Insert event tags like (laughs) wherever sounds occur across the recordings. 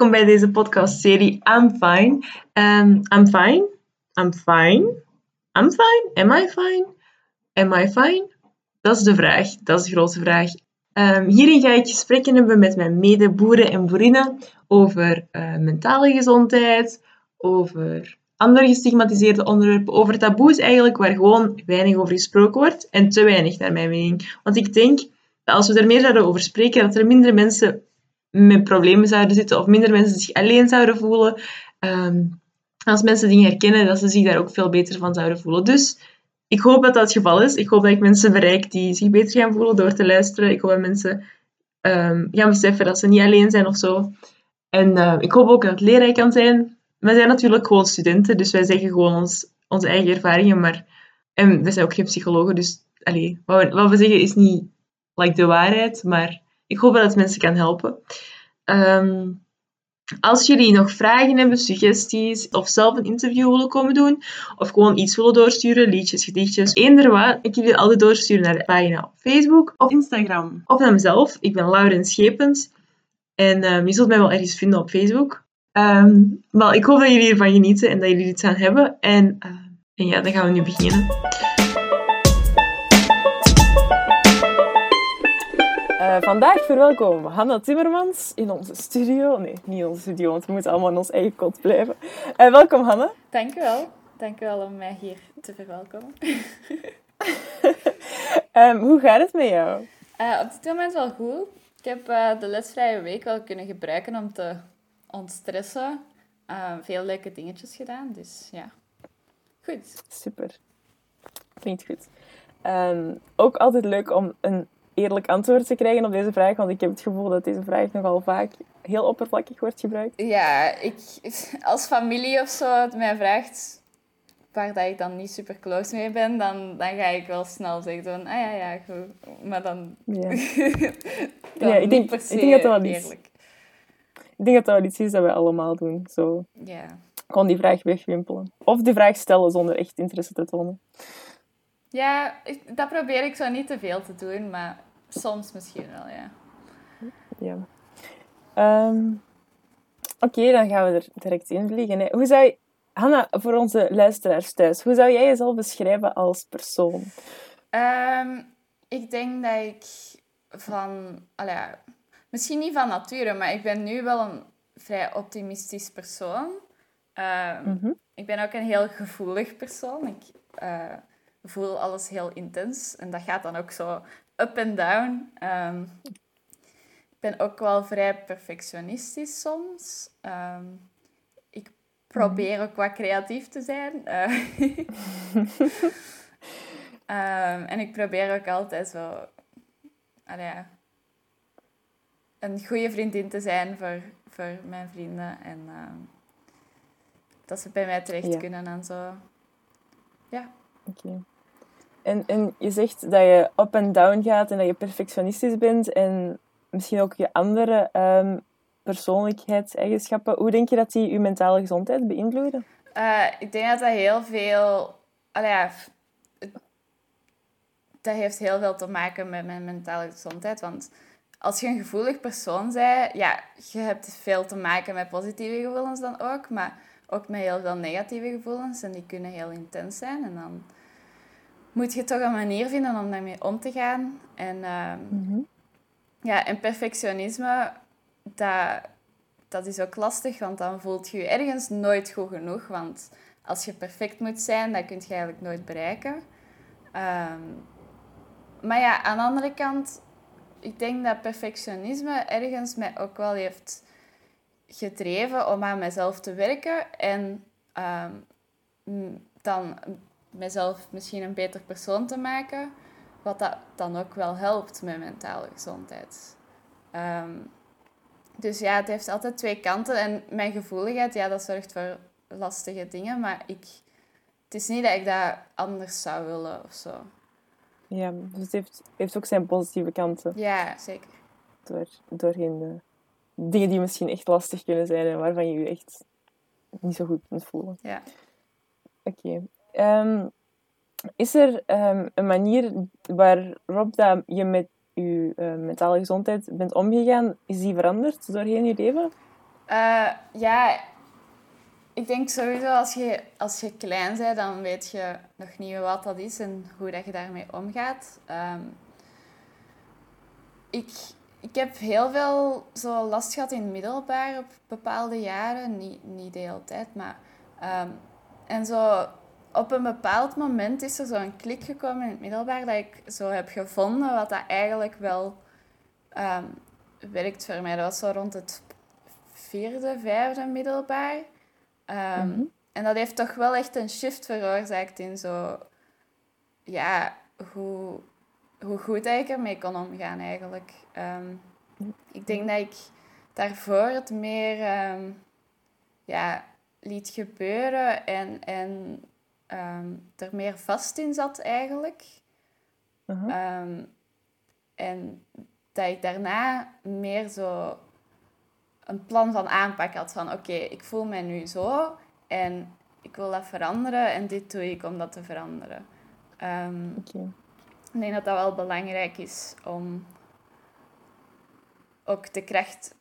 welkom bij deze podcastserie I'm Fine. Um, I'm fine. I'm fine. I'm fine. Am I fine? Am I fine? Dat is de vraag. Dat is de grote vraag. Um, hierin ga ik gesprekken hebben met mijn medeboeren en boerinnen over uh, mentale gezondheid, over andere gestigmatiseerde onderwerpen, over taboes eigenlijk, waar gewoon weinig over gesproken wordt en te weinig naar mijn mening. Want ik denk dat als we er meer over spreken, dat er minder mensen met problemen zouden zitten of minder mensen zich alleen zouden voelen. Um, als mensen dingen herkennen, dat ze zich daar ook veel beter van zouden voelen. Dus ik hoop dat dat het geval is. Ik hoop dat ik mensen bereik die zich beter gaan voelen door te luisteren. Ik hoop dat mensen um, gaan beseffen dat ze niet alleen zijn of zo. En uh, ik hoop ook dat het leerrijk kan zijn. Wij zijn natuurlijk gewoon studenten, dus wij zeggen gewoon ons, onze eigen ervaringen. Maar, en we zijn ook geen psychologen, dus wat, we, wat we zeggen is niet like, de waarheid. Maar ik hoop dat het mensen kan helpen. Um, als jullie nog vragen hebben, suggesties of zelf een interview willen komen doen, of gewoon iets willen doorsturen, liedjes, gedichtjes, eender wat, ik jullie altijd doorsturen naar de pagina op Facebook of Instagram. Of naar mezelf. Ik ben Lauren Schepens. En um, je zult mij wel ergens vinden op Facebook. Um, wel, ik hoop dat jullie ervan genieten en dat jullie iets aan hebben. En, en ja, dan gaan we nu beginnen. Uh, vandaag verwelkomen we Hanna Timmermans in onze studio. Nee, niet in onze studio, want we moeten allemaal in ons eigen kot blijven. Uh, welkom Hanna. Dank u wel. Dank u wel om mij hier te verwelkomen. um, (laughs) hoe gaat het met jou? Uh, op dit moment wel goed. Ik heb de lesvrije week wel kunnen gebruiken om te ontstressen. veel leuke dingetjes gedaan, dus ja. Goed. Super. Klinkt goed. Um, ook altijd leuk om een eerlijk antwoord te krijgen op deze vraag, want ik heb het gevoel dat deze vraag nogal vaak heel oppervlakkig wordt gebruikt. Ja, ik, als familie of zo het mij vraagt waar dat ik dan niet super close mee ben, dan, dan ga ik wel snel zeggen van, ah ja, ja, goed. Maar dan, ja. (laughs) dan ja, ik denk, ik denk dat dat wel iets, eerlijk. ik denk dat dat wel iets is dat we allemaal doen. Zo. Ja. Gewoon die vraag wegwimpelen. Of die vraag stellen zonder echt interesse te tonen. Ja, ik, dat probeer ik zo niet te veel te doen, maar soms misschien wel, ja. Ja. Um, Oké, dan gaan we er direct in vliegen. Hè. Hoe zou je... Hanna, voor onze luisteraars thuis, hoe zou jij jezelf beschrijven als persoon? Um, ik denk dat ik van... Misschien niet van nature, maar ik ben nu wel een vrij optimistisch persoon. Um, mm -hmm. Ik ben ook een heel gevoelig persoon. Ik uh, voel alles heel intens. En dat gaat dan ook zo up en down. Um, ik ben ook wel vrij perfectionistisch soms. Um, ik probeer ook wat creatief te zijn. Uh, (laughs) um, (laughs) en ik probeer ook altijd zo... Allee, een goede vriendin te zijn voor, voor mijn vrienden. En dat ze bij mij terecht Ja. kunnen en zo. Ja. Oké. En, en je zegt dat je up en down gaat en dat je perfectionistisch bent en misschien ook je andere ehm, persoonlijkheidseigenschappen. Hoe denk je dat die je mentale gezondheid beïnvloeden? Uh, ik denk dat dat heel veel... Ja, dat heeft heel veel te maken met mijn mentale gezondheid. Want als je een gevoelig persoon bent, ja, je hebt veel te maken met positieve gevoelens dan ook, maar ook met heel veel negatieve gevoelens. En die kunnen heel intens zijn. En dan moet je toch een manier vinden om daarmee om te gaan. En, ehm, ja, en perfectionisme, dat, dat is ook lastig, want dan voelt je je ergens nooit goed genoeg. Want als je perfect moet zijn, dat kun je eigenlijk nooit bereiken. Ehm, maar ja, aan de andere kant, ik denk dat perfectionisme ergens mij ook wel heeft gedreven om aan mezelf te werken en ehm, m- dan mezelf misschien een beter persoon te maken, wat dat dan ook wel helpt met mentale gezondheid. Ehm, dus ja, het heeft altijd twee kanten en mijn gevoeligheid, ja, dat zorgt voor lastige dingen, maar ik, het is niet dat ik dat anders zou willen of zo. Ja, dus het heeft, heeft ook zijn positieve kanten Ja, zeker. door, doorheen de dingen die misschien echt lastig kunnen zijn en waarvan je je echt niet zo goed kunt voelen. Ja. Oké. Ehm, is er ehm, een manier waarop dat je met je eh, mentale gezondheid bent omgegaan? Is die veranderd doorheen je leven? Uh, ja, ik denk sowieso als je, als je klein bent, dan weet je nog niet wat dat is en hoe dat je daarmee omgaat. Um, ik, ik heb heel veel zo last gehad in middelbaar op bepaalde jaren. Niet, niet de hele tijd, maar... En zo op een bepaald moment is er zo'n klik gekomen in het middelbaar dat ik zo heb gevonden wat dat eigenlijk wel um, werkt voor mij. Dat was zo rond het vierde, vijfde middelbaar. Um, En dat heeft toch wel echt een shift veroorzaakt in zo... Ja, hoe, hoe goed ik ermee kon omgaan eigenlijk. Um, ik denk dat ik daarvoor het meer ja, liet gebeuren en, en um, er meer vast in zat eigenlijk. Uh -huh. en dat ik daarna meer zo een plan van aanpak had van oké, ik voel mij nu zo en ik wil dat veranderen en dit doe ik om dat te veranderen. Um, okay. Ik denk dat dat wel belangrijk is om ook de kracht,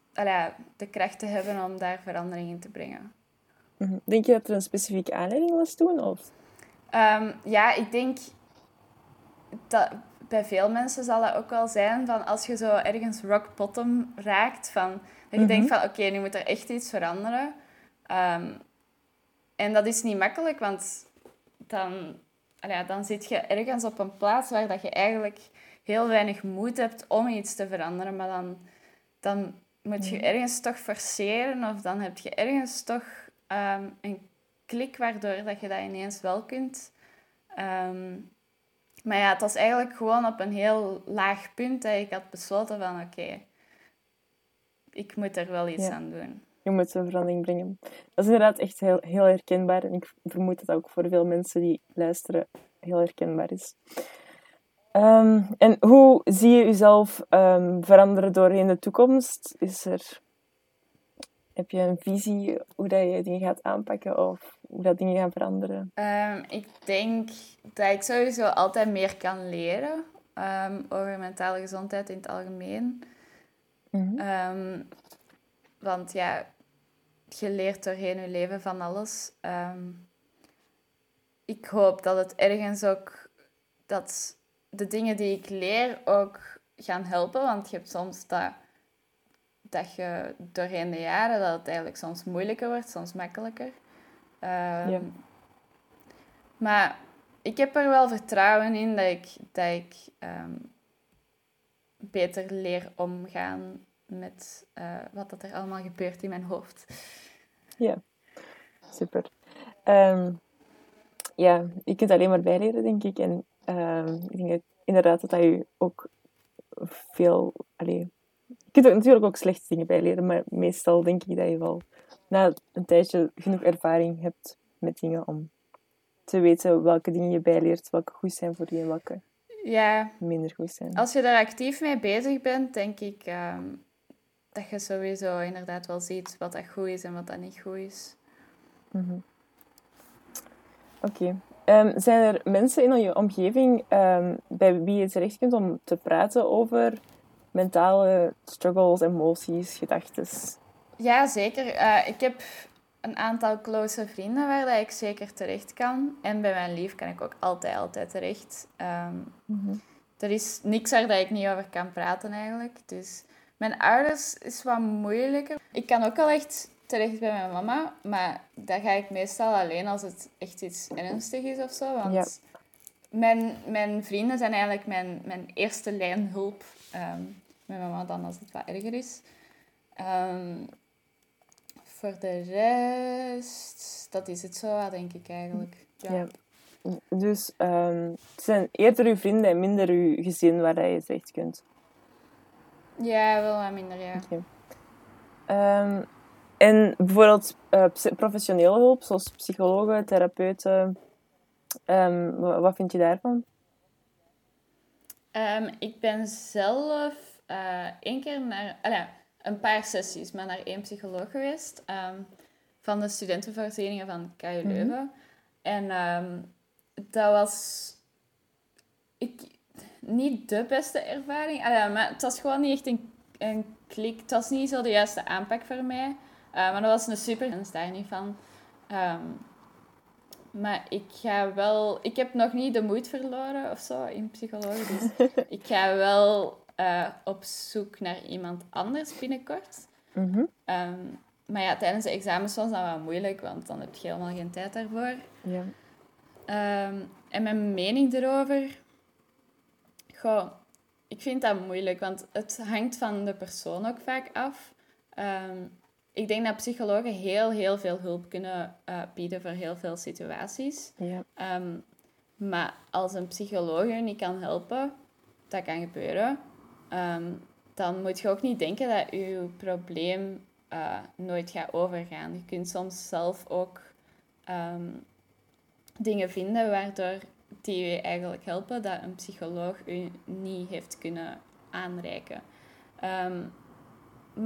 de kracht te hebben om daar verandering in te brengen. Mhm. Denk je dat er een specifieke aanleiding was toen? Of? Um, ja, ik denk dat bij veel mensen zal dat ook wel zijn van als je zo ergens rock bottom raakt, van, dat je mm -hmm. denkt van oké, nu moet er echt iets veranderen. Um, en dat is niet makkelijk, want dan, ja, dan zit je ergens op een plaats waar dat je eigenlijk heel weinig moed hebt om iets te veranderen. Maar dan, dan moet je ergens toch forceren of dan heb je ergens toch um, een klik waardoor dat je dat ineens wel kunt. Um, maar ja, het was eigenlijk gewoon op een heel laag punt dat ik had besloten van oké, okay, ik moet er wel iets ja. aan doen je moet een verandering brengen. Dat is inderdaad echt heel, heel herkenbaar. En ik vermoed dat dat ook voor veel mensen die luisteren heel herkenbaar is. Um, en hoe zie je jezelf um, veranderen door in de toekomst? Is er, heb je een visie hoe dat je dingen gaat aanpakken of hoe dat dingen gaan veranderen? Um, ik denk dat ik sowieso altijd meer kan leren over mentale gezondheid in het algemeen. Mm -hmm. Want ja, je leert doorheen je leven van alles. Um, ik hoop dat het ergens ook... Dat de dingen die ik leer ook gaan helpen. Want je hebt soms dat, dat je doorheen de jaren... Dat het eigenlijk soms moeilijker wordt, soms makkelijker. Um, ja. Maar ik heb er wel vertrouwen in dat ik, dat ik um, beter leer omgaan met uh, wat dat er allemaal gebeurt in mijn hoofd. Ja, super. Um, ja, je kunt alleen maar bijleren, denk ik. En um, ik denk dat, inderdaad dat, dat je ook veel... Allee, je kunt ook natuurlijk ook slechte dingen bijleren, maar meestal denk ik dat je wel na een tijdje genoeg ervaring hebt met dingen om te weten welke dingen je bijleert, welke goed zijn voor je en welke ja. minder goed zijn. Als je daar actief mee bezig bent, denk ik um, dat je sowieso inderdaad wel ziet wat dat goed is en wat dat niet goed is. Mm -hmm. Oké. Okay. Um, zijn er mensen in je omgeving um, bij wie je terecht kunt om te praten over mentale struggles, emoties, gedachten? Ja, zeker. Uh, ik heb een aantal close vrienden waar dat ik zeker terecht kan. En bij mijn lief kan ik ook altijd, altijd terecht. Um, mm -hmm. Er is niks waar dat ik niet over kan praten eigenlijk. Dus mijn ouders is wat moeilijker. Ik kan ook wel echt terecht bij mijn mama, maar daar ga ik meestal alleen als het echt iets ernstig is of zo. Want ja. mijn, mijn vrienden zijn eigenlijk mijn, mijn eerste lijn hulp. Um, mijn mama dan als het wat erger is. Um, voor de rest, dat is het zo, denk ik eigenlijk. Ja. ja. Dus um, het zijn eerder uw vrienden en minder uw gezin waar je terecht kunt. Ja, wel wat minder, ja. Okay. Um, en bijvoorbeeld uh, professionele hulp, zoals psychologen, therapeuten. Um, wat vind je daarvan? Um, ik ben zelf uh, één keer naar... Een paar sessies, maar naar één psycholoog geweest. van de studentenverenigingen van KU mhm. Leuven. Mm -hmm. En dat was... Ik, niet de beste ervaring. Allee, maar het was gewoon niet echt een, een klik. Het was niet zo de juiste aanpak voor mij. Eh, maar dat was een super, en daar niet van. Ehm, maar ik ga wel... Ik heb nog niet de moed verloren of zo in psychologie. Dus (laughs) ik ga wel eh, op zoek naar iemand anders binnenkort. Mhm. Ehm, maar ja, tijdens de examens was dat wel moeilijk, want dan heb je helemaal geen tijd daarvoor. Ja. Ehm, en mijn mening erover... Goh, ik vind dat moeilijk, want het hangt van de persoon ook vaak af. Ehm, ik denk dat psychologen heel, heel veel hulp kunnen eh, bieden voor heel veel situaties. Ja. Ehm, maar als een psycholoog je niet kan helpen, dat kan gebeuren, ehm, dan moet je ook niet denken dat je probleem eh, nooit gaat overgaan. Je kunt soms zelf ook ehm, dingen vinden waardoor die je eigenlijk helpen, dat een psycholoog u niet heeft kunnen aanreiken. Ehm,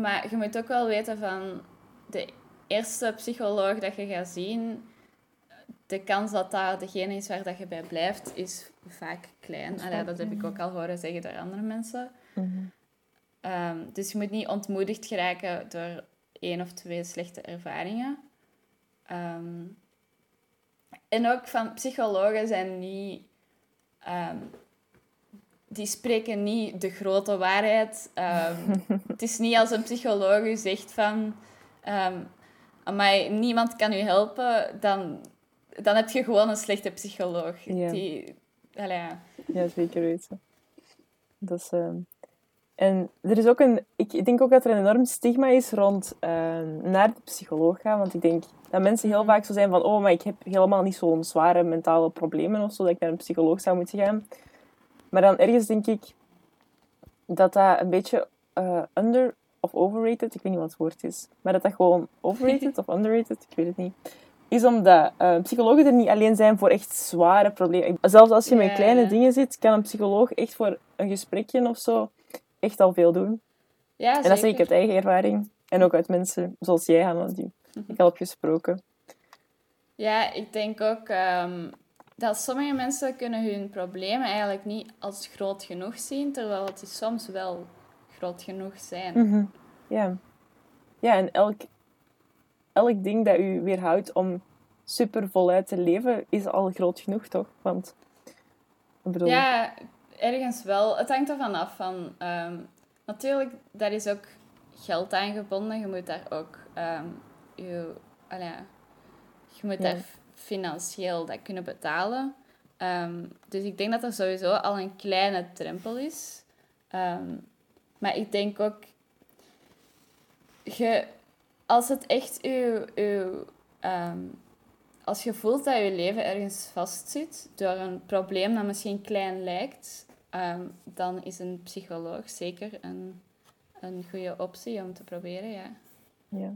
maar je moet ook wel weten van de eerste psycholoog dat je gaat zien, de kans dat dat degene is waar dat je bij blijft, is vaak klein. Allee, dat heb ik ook al horen zeggen door andere mensen. Mhm. Ehm, dus je moet niet ontmoedigd geraken door één of twee slechte ervaringen. Ehm, en ook van psychologen zijn niet... ehm, die spreken niet de grote waarheid. Ehm, (laughs) het is niet als een psycholoog u zegt van... Um, niemand kan u helpen, dan, dan heb je gewoon een slechte psycholoog. Ja. Die, allee, ja. Ja, zeker weten. Dat is, ehm, En er is ook een... Ik denk ook dat er een enorm stigma is rond ehm, naar de psycholoog gaan. Want ik denk dat mensen heel vaak zo zijn van... Oh, maar ik heb helemaal niet zo'n zware mentale problemen of zo, dat ik naar een psycholoog zou moeten gaan. Maar dan ergens denk ik dat dat een beetje eh, under of overrated, ik weet niet wat het woord is, maar dat dat gewoon overrated of (laughs) underrated, ik weet het niet, is omdat eh, psychologen er niet alleen zijn voor echt zware problemen. Zelfs als je met kleine dingen zit, kan een psycholoog echt voor een gesprekje of zo echt al veel doen. ja, En dat zeg ik uit eigen ervaring. En ook uit mensen zoals jij, Hanna, die ik al heb gesproken. Ja, ik denk ook ehm, dat sommige mensen kunnen hun problemen eigenlijk niet als groot genoeg zien, terwijl het die soms wel groot genoeg zijn. Mhm. Ja. Ja, en elk, elk ding dat u weerhoudt om super voluit te leven, is al groot genoeg, toch? Want, ik bedoel... Ja, ergens wel. Het hangt ervan af. Van, ehm, natuurlijk, daar is ook geld aan gebonden. Je moet daar ook ehm, je, allee, je moet Ja. Financieel dat kunnen betalen. Ehm, dus ik denk dat er sowieso al een kleine drempel is. Ehm, maar ik denk ook, je, als het echt uw, uw ehm, als je voelt dat je leven ergens vastzit door een probleem dat misschien klein lijkt, dan is een psycholoog zeker een, een goede optie om te proberen, ja. Ja.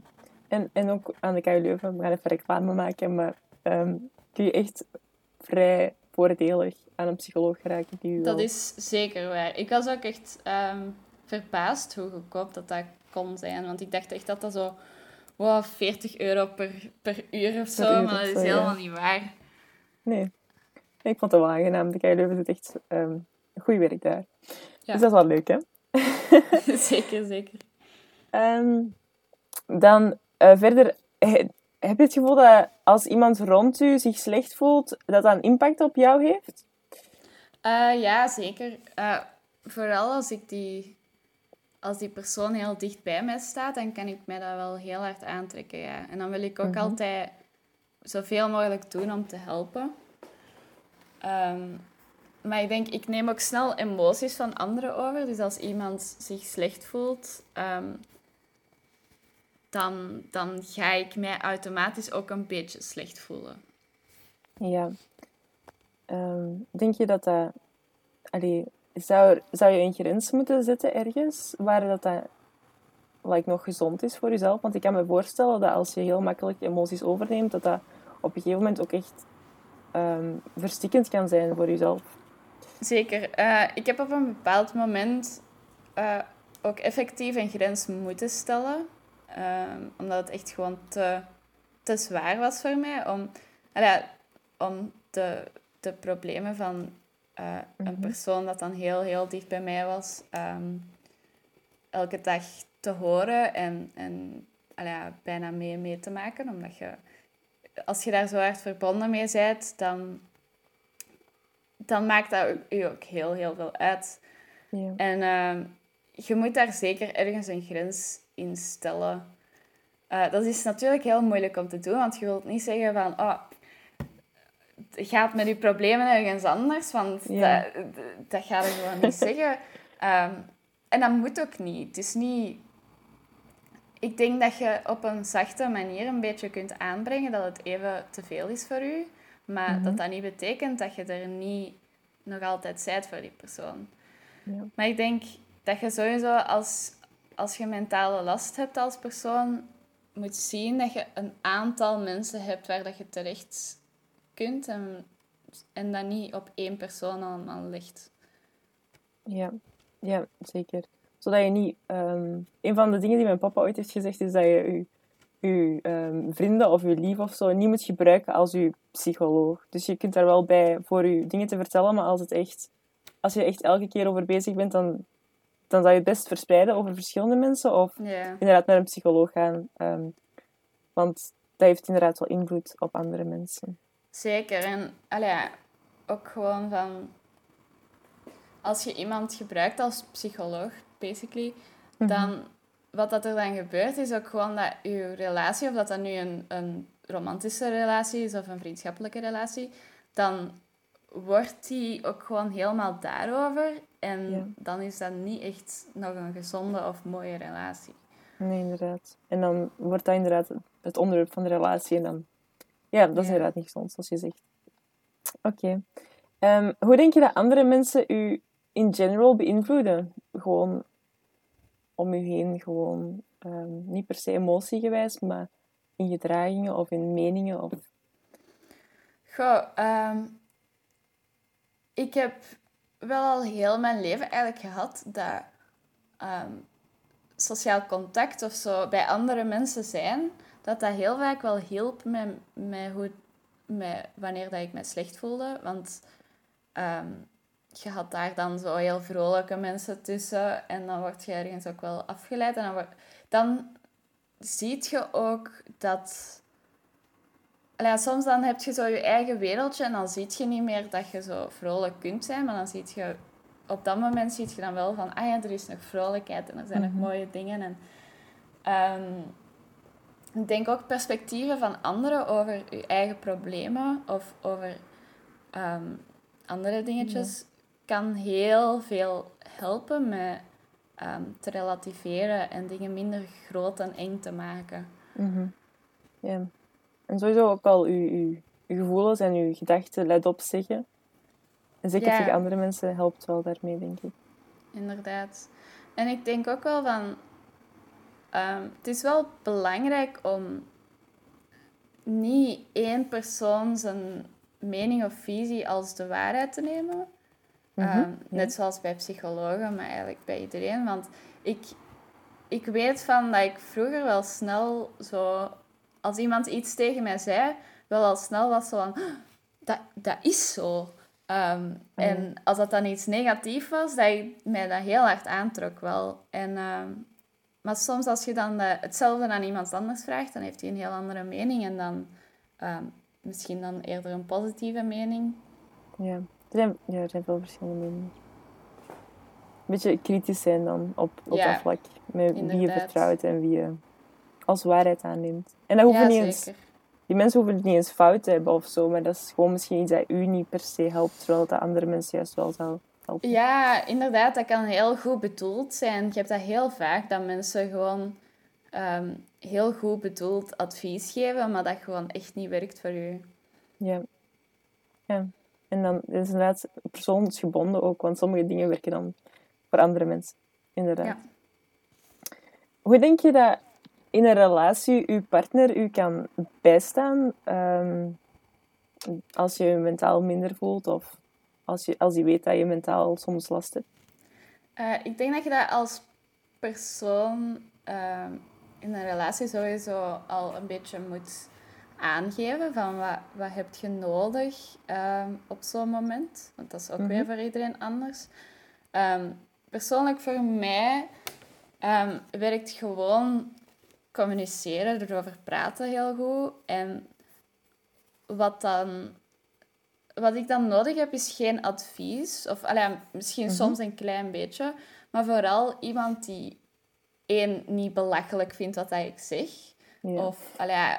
En, en ook aan de KU Leuven, we gaan even reclame maken, maar ehm, kun je echt vrij voordelig aan een psycholoog geraken die Dat is zeker waar. Ik was ook echt ehm, verbaasd hoe goedkoop dat dat kon zijn. Want ik dacht echt dat dat zo... Wow, 40 euro per, per uur of zo. uur maar dat is zo, ja. helemaal niet waar. Nee. Ik vond het wel aangenaam. De KU Leuven doet echt ehm goed werk daar. Ja. Dus dat is wel leuk, hè? (laughs) zeker, zeker. Dan eh, verder, he- heb je het gevoel dat als iemand rond u zich slecht voelt, dat dat een impact op jou heeft? Eh, ja, zeker. Eh, vooral als ik die... Als die persoon heel dicht bij mij staat, dan kan ik mij dat wel heel hard aantrekken, ja. En dan wil ik ook Mhm. altijd zoveel mogelijk doen om te helpen. Ehm, maar ik denk, ik neem ook snel emoties van anderen over. Dus als iemand zich slecht voelt, ehm, dan, dan ga ik mij automatisch ook een beetje slecht voelen. Ja. Ehm, denk je dat dat... Allee, zou, zou je een grens moeten zetten ergens waar dat, dat like, nog gezond is voor jezelf? Want ik kan me voorstellen dat als je heel makkelijk emoties overneemt, dat dat op een gegeven moment ook echt ehm, verstikkend kan zijn voor jezelf. Zeker. Eh, ik heb op een bepaald moment eh, ook effectief een grens moeten stellen. Ehm, omdat het echt gewoon te, te zwaar was voor mij om, ja, om de, de problemen van eh, een Mhm. persoon dat dan heel, heel dicht bij mij was, ehm, elke dag te horen en, en ja, bijna mee, mee te maken. Omdat je, als je daar zo hard verbonden mee bent, dan, dan maakt dat je ook heel, heel veel uit. Ja. En ehm, je moet daar zeker ergens een grens in stellen. Eh, dat is natuurlijk heel moeilijk om te doen, want je wilt niet zeggen van... Oh, gaat met je problemen ergens anders, want Ja. dat, dat gaat je gewoon niet (laughs) zeggen. Ehm, en dat moet ook niet. Het is niet... Ik denk dat je op een zachte manier een beetje kunt aanbrengen dat het even te veel is voor u. Maar Mhm. dat dat niet betekent dat je er niet nog altijd zijt voor die persoon. Ja. Maar ik denk dat je sowieso als, als je mentale last hebt als persoon, moet zien dat je een aantal mensen hebt waar dat je terecht kunt. En, en dat niet op één persoon allemaal ligt. Ja, ja, zeker. Zodat je niet... ehm, een van de dingen die mijn papa ooit heeft gezegd, is dat je je, ehm, vrienden of je lief of zo niet moet gebruiken als je psycholoog. Dus je kunt daar wel bij voor je dingen te vertellen, maar als, het echt, als je echt elke keer over bezig bent, dan, dan zou je het best verspreiden over verschillende mensen of inderdaad naar een psycholoog gaan. ehm, want dat heeft inderdaad wel invloed op andere mensen. Zeker. En allee, ja, ook gewoon van... Als je iemand gebruikt als psycholoog, basically, dan... Wat dat er dan gebeurt, is ook gewoon dat je relatie, of dat dat nu een, een romantische relatie is of een vriendschappelijke relatie, dan wordt die ook gewoon helemaal daarover. En Ja. dan is dat niet echt nog een gezonde of mooie relatie. Nee, inderdaad. En dan wordt dat inderdaad het onderwerp van de relatie. En dan... Ja, dat is Ja. inderdaad niet gezond, zoals je zegt. Oké. Ehm, hoe denk je dat andere mensen u in general beïnvloeden? Gewoon om u heen, gewoon ehm, niet per se emotiegewijs, maar in gedragingen of in meningen. Of... Goh, ehm, ik heb wel al heel mijn leven eigenlijk gehad dat ehm, sociaal contact of zo bij andere mensen zijn, dat dat heel vaak wel hielp met, met, hoe, met wanneer dat ik me slecht voelde. Want ehm, je had daar dan zo heel vrolijke mensen tussen en dan word je ergens ook wel afgeleid. En dan, word, dan zie je ook dat... Ja, soms dan heb je zo je eigen wereldje en dan zie je niet meer dat je zo vrolijk kunt zijn, maar dan zie je... Op dat moment zie je dan wel van, ah ja, er is nog vrolijkheid en er zijn Mhm. nog mooie dingen. En, ehm, ik denk ook perspectieven van anderen over je eigen problemen of over ehm, andere dingetjes kan heel veel helpen met ehm, te relativeren en dingen minder groot en eng te maken. Mhm. Ja. En sowieso ook al uw, uw, uw gevoelens en uw gedachten let op zeggen. En zeker Ja. tegen andere mensen helpt wel daarmee, denk ik. Inderdaad. En ik denk ook wel van... ehm, het is wel belangrijk om niet één persoon zijn mening of visie als de waarheid te nemen. Mhm, Ehm. Net zoals bij psychologen, maar eigenlijk bij iedereen. Want ik, ik weet van dat ik vroeger wel snel zo... Als iemand iets tegen mij zei, wel al snel was zo van... "Ah, Dat, dat is zo. Ehm, En als dat dan iets negatiefs was, dat ik mij dat heel hard aantrok wel. En, ehm, maar soms als je dan eh, hetzelfde aan iemand anders vraagt, dan heeft hij een heel andere mening. En dan ehm, misschien dan eerder een positieve mening. Ja. Er zijn, ja, er zijn veel verschillende meningen. Een beetje kritisch zijn dan op, op Ja, dat vlak. Met wie je vertrouwt en wie je als waarheid aanneemt. En dat hoeft ja, niet eens, die mensen hoeven het niet eens fout te hebben of zo, maar dat is gewoon misschien iets dat u niet per se helpt, terwijl dat andere mensen juist wel zou helpen. Ja, inderdaad, dat kan heel goed bedoeld zijn. Je hebt dat heel vaak, dat mensen gewoon ehm, heel goed bedoeld advies geven, maar dat gewoon echt niet werkt voor je. Ja. ja. En dan is het inderdaad persoonsgebonden ook, want sommige dingen werken dan voor andere mensen. Inderdaad. Ja. Hoe denk je dat in een relatie uw partner u kan bijstaan ehm, als je je mentaal minder voelt of als je, als weet dat je mentaal soms last hebt? Eh, ik denk dat je dat als persoon ehm, in een relatie sowieso al een beetje moet aangeven van wat, wat heb je nodig ehm, op zo'n moment. Want dat is ook Mhm. weer voor iedereen anders. Persoonlijk voor mij ehm, werkt gewoon communiceren, erover praten heel goed. En wat, dan, wat ik dan nodig heb, is geen advies. Of allee, misschien Mhm. soms een klein beetje. Maar vooral iemand die één niet belachelijk vindt wat ik zeg. Ja. Of, allee,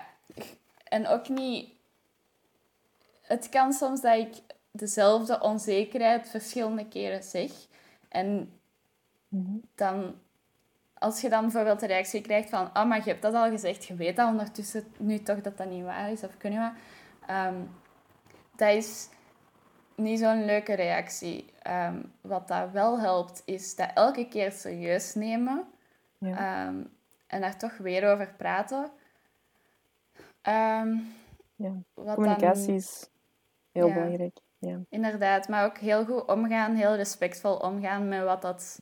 en ook niet... Het kan soms dat ik dezelfde onzekerheid verschillende keren zeg. En Mhm. dan... Als je dan bijvoorbeeld de reactie krijgt van... Oh, maar je hebt dat al gezegd. Je weet dat ondertussen nu toch dat dat niet waar is. Of kun je maar... Ehm, dat is niet zo'n leuke reactie. Ehm, wat dat wel helpt, is dat elke keer serieus nemen. Ja. Ehm, en daar toch weer over praten. Ehm, Ja. dan- Communicatie is heel Ja. belangrijk. Ja. Inderdaad, maar ook heel goed omgaan, heel respectvol omgaan met wat dat,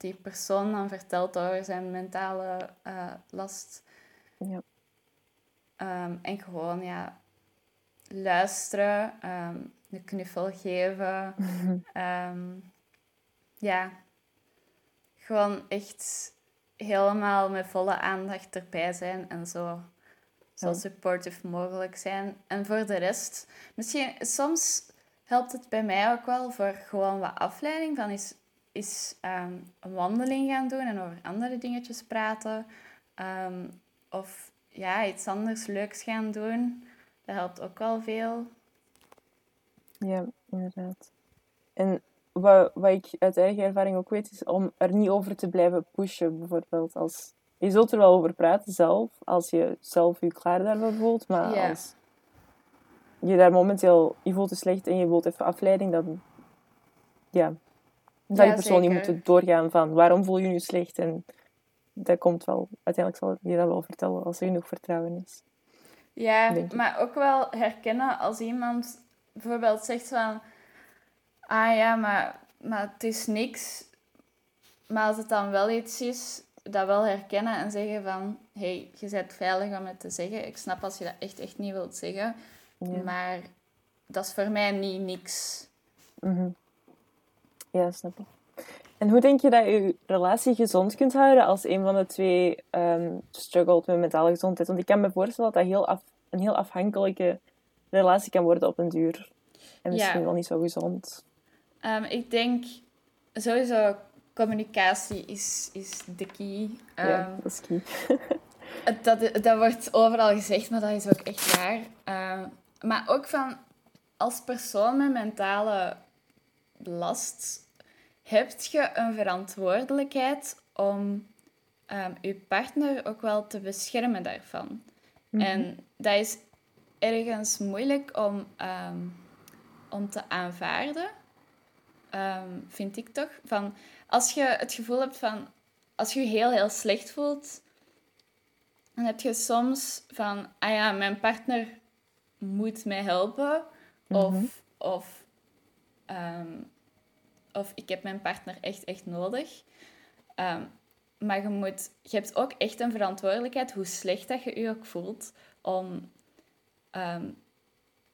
die persoon dan vertelt over zijn mentale eh, last. Ja. Ehm, en gewoon, ja, luisteren, ehm, een knuffel geven. (laughs) Ehm, ja, gewoon echt helemaal met volle aandacht erbij zijn en zo, zo supportive mogelijk zijn. En voor de rest, misschien soms helpt het bij mij ook wel voor gewoon wat afleiding van is, is ehm, een wandeling gaan doen en over andere dingetjes praten. Ehm, of ja, iets anders leuks gaan doen. Dat helpt ook wel veel. Ja, inderdaad. En wat, wat ik uit eigen ervaring ook weet, is om er niet over te blijven pushen, bijvoorbeeld. Als, je zult er wel over praten zelf, als je zelf je klaar daarvoor voelt, maar Ja. als je daar momenteel, je voelt je slecht en je wilt even afleiding, dan ja, zou je persoon niet moeten doorgaan van waarom voel je je slecht en dat komt wel, uiteindelijk zal je dat wel vertellen als er genoeg vertrouwen is. Ja, maar ook wel herkennen als iemand bijvoorbeeld zegt van... Ah ja, maar, maar het is niks. Maar als het dan wel iets is, dat wel herkennen en zeggen van... hey, je bent veilig om het te zeggen. Ik snap als je dat echt, echt niet wilt zeggen. Ja. Maar dat is voor mij niet niks. Mhm. Ja, snap ik. En hoe denk je dat je relatie gezond kunt houden als een van de twee ehm struggelt met mentale gezondheid? Want ik kan me voorstellen dat dat heel af, een heel afhankelijke relatie kan worden op een duur. En misschien Ja. wel niet zo gezond. Ehm, ik denk sowieso communicatie is, is de key. ja, Ehm, dat is key. (laughs) Dat, dat wordt overal gezegd, maar dat is ook echt waar. Maar ook van als persoon met mentale last heb je een verantwoordelijkheid om ehm, je partner ook wel te beschermen daarvan. En dat is ergens moeilijk om, ehm, om te aanvaarden, ehm, vind ik toch. Van, als je het gevoel hebt van, als je je heel, heel slecht voelt, dan heb je soms van, ah ja, mijn partner moet mij helpen. Of, of, ehm, of ik heb mijn partner echt, echt nodig. Ehm, maar je, moet, je hebt ook echt een verantwoordelijkheid, hoe slecht dat je je ook voelt, om ehm,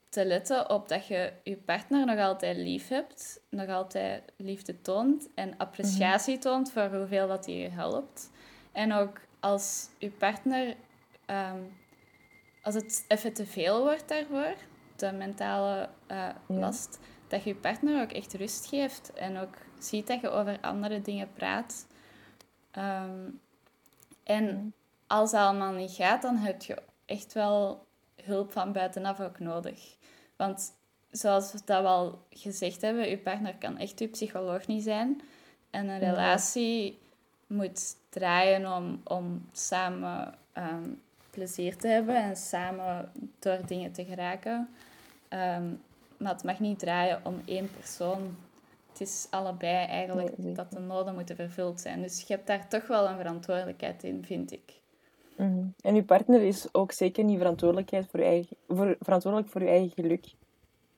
te letten op dat je je partner nog altijd lief hebt, nog altijd liefde toont en appreciatie toont voor hoeveel dat hij je helpt. En ook als je partner, als het even te veel wordt daarvoor, de mentale eh, last, dat je je partner ook echt rust geeft en ook ziet dat je over andere dingen praat. Ehm, en als dat allemaal niet gaat, dan heb je echt wel hulp van buitenaf ook nodig. Want zoals we dat wel gezegd hebben, je partner kan echt je psycholoog niet zijn. En een relatie moet draaien om, om samen ehm, plezier te hebben en samen door dingen te geraken. Ehm, maar het mag niet draaien om één persoon. Het is allebei eigenlijk Nee, dat de noden moeten vervuld zijn. Dus je hebt daar toch wel een verantwoordelijkheid in, vind ik. Mhm. En uw partner is ook zeker niet verantwoordelijkheid voor uw eigen, voor, verantwoordelijk voor uw eigen geluk.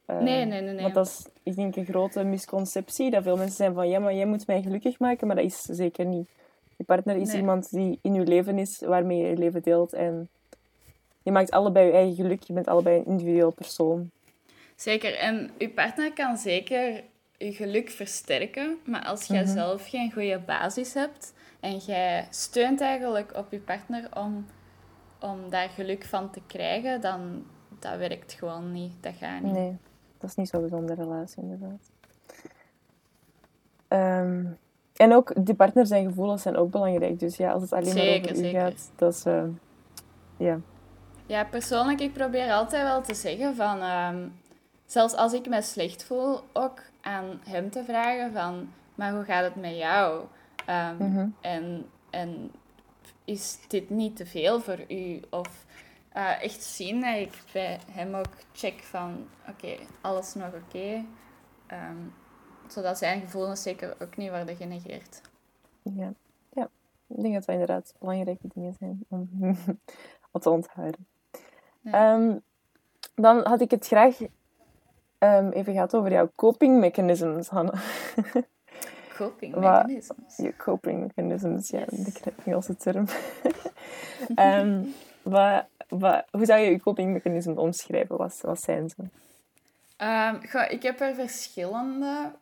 Eh, Nee, nee, nee, nee. Want dat is, ik denk, een grote misconceptie. Dat veel mensen zijn van, ja, maar jij moet mij gelukkig maken. Maar dat is zeker niet. Je partner is Nee. iemand die in je leven is, waarmee je je leven deelt. En je maakt allebei je eigen geluk. Je bent allebei een individueel persoon. Zeker. En je partner kan zeker je geluk versterken. Maar als jij zelf geen goede basis hebt en jij steunt eigenlijk op je partner om, om daar geluk van te krijgen, dan dat werkt gewoon niet. Dat gaat niet. Nee, dat is niet zo'n gezonde relatie, inderdaad. Ehm, en ook die partner zijn gevoelens zijn ook belangrijk. Dus ja, als het alleen Zeker, maar over u zeker. gaat, dat is... eh, ja. Ja, persoonlijk, ik probeer altijd wel te zeggen van... ehm, zelfs als ik me slecht voel, ook aan hem te vragen van... Maar hoe gaat het met jou? Ehm, Mhm. en, en is dit niet te veel voor u? Of eh, echt zien dat ik bij hem ook check van... Oké, alles nog oké? Ehm, zodat zijn gevoelens zeker ook niet worden genegeerd. Ja. ja, ik denk dat dat inderdaad belangrijke dingen zijn om, (laughs) om te onthouden. Ja. Ehm, dan had ik het graag ehm, even gehad over jouw coping mechanisms, Hanne. Coping mechanisms. Je coping mechanisms, ja, de Engelse term. (laughs) Ehm, wat, wat, hoe zou je je coping mechanisms omschrijven? Wat, wat zijn ze? Goh, ik heb er verschillende.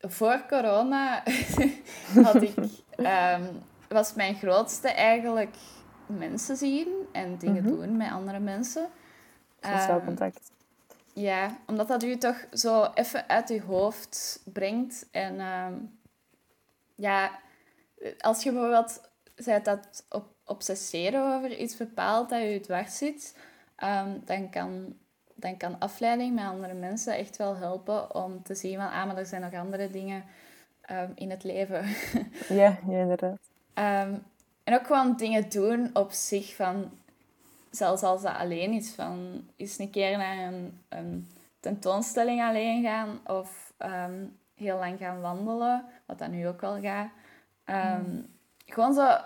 Voor corona (laughs) had ik, was mijn grootste eigenlijk mensen zien en dingen Mhm. doen met andere mensen. Sociaal Ehm, contact. ja, omdat dat u toch zo even uit uw hoofd brengt. En ehm, ja, als je bijvoorbeeld zei dat op, obsesseren over iets bepaald dat je dwars zit, ehm, dan, kan, dan kan afleiding met andere mensen echt wel helpen om te zien van, ah, maar er zijn nog andere dingen in het leven. Ja, (laughs) ja, inderdaad. En ook gewoon dingen doen op zich van, zelfs als dat alleen is, van eens een keer naar een, een tentoonstelling alleen gaan of ehm, heel lang gaan wandelen, wat dat nu ook wel gaat. Ehm, Gewoon zo,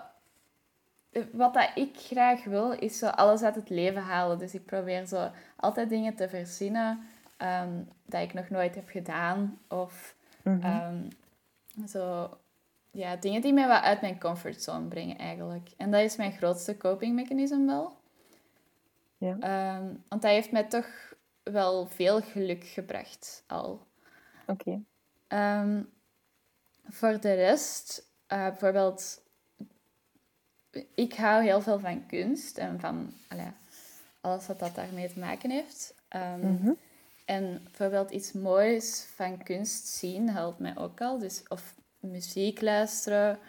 wat dat ik graag wil, is zo alles uit het leven halen. Dus ik probeer zo altijd dingen te verzinnen ehm, dat ik nog nooit heb gedaan of Mhm. Zo, ja, dingen die mij wat uit mijn comfortzone brengen eigenlijk. En dat is mijn grootste copingmechanisme wel. Ja. Ehm, want dat heeft mij toch wel veel geluk gebracht al. Oké. Ehm, voor de rest, eh, bijvoorbeeld, ik hou heel veel van kunst en van allee, alles wat dat daarmee te maken heeft. Ehm, Mhm. en bijvoorbeeld iets moois van kunst zien helpt mij ook al. Dus of muziek luisteren,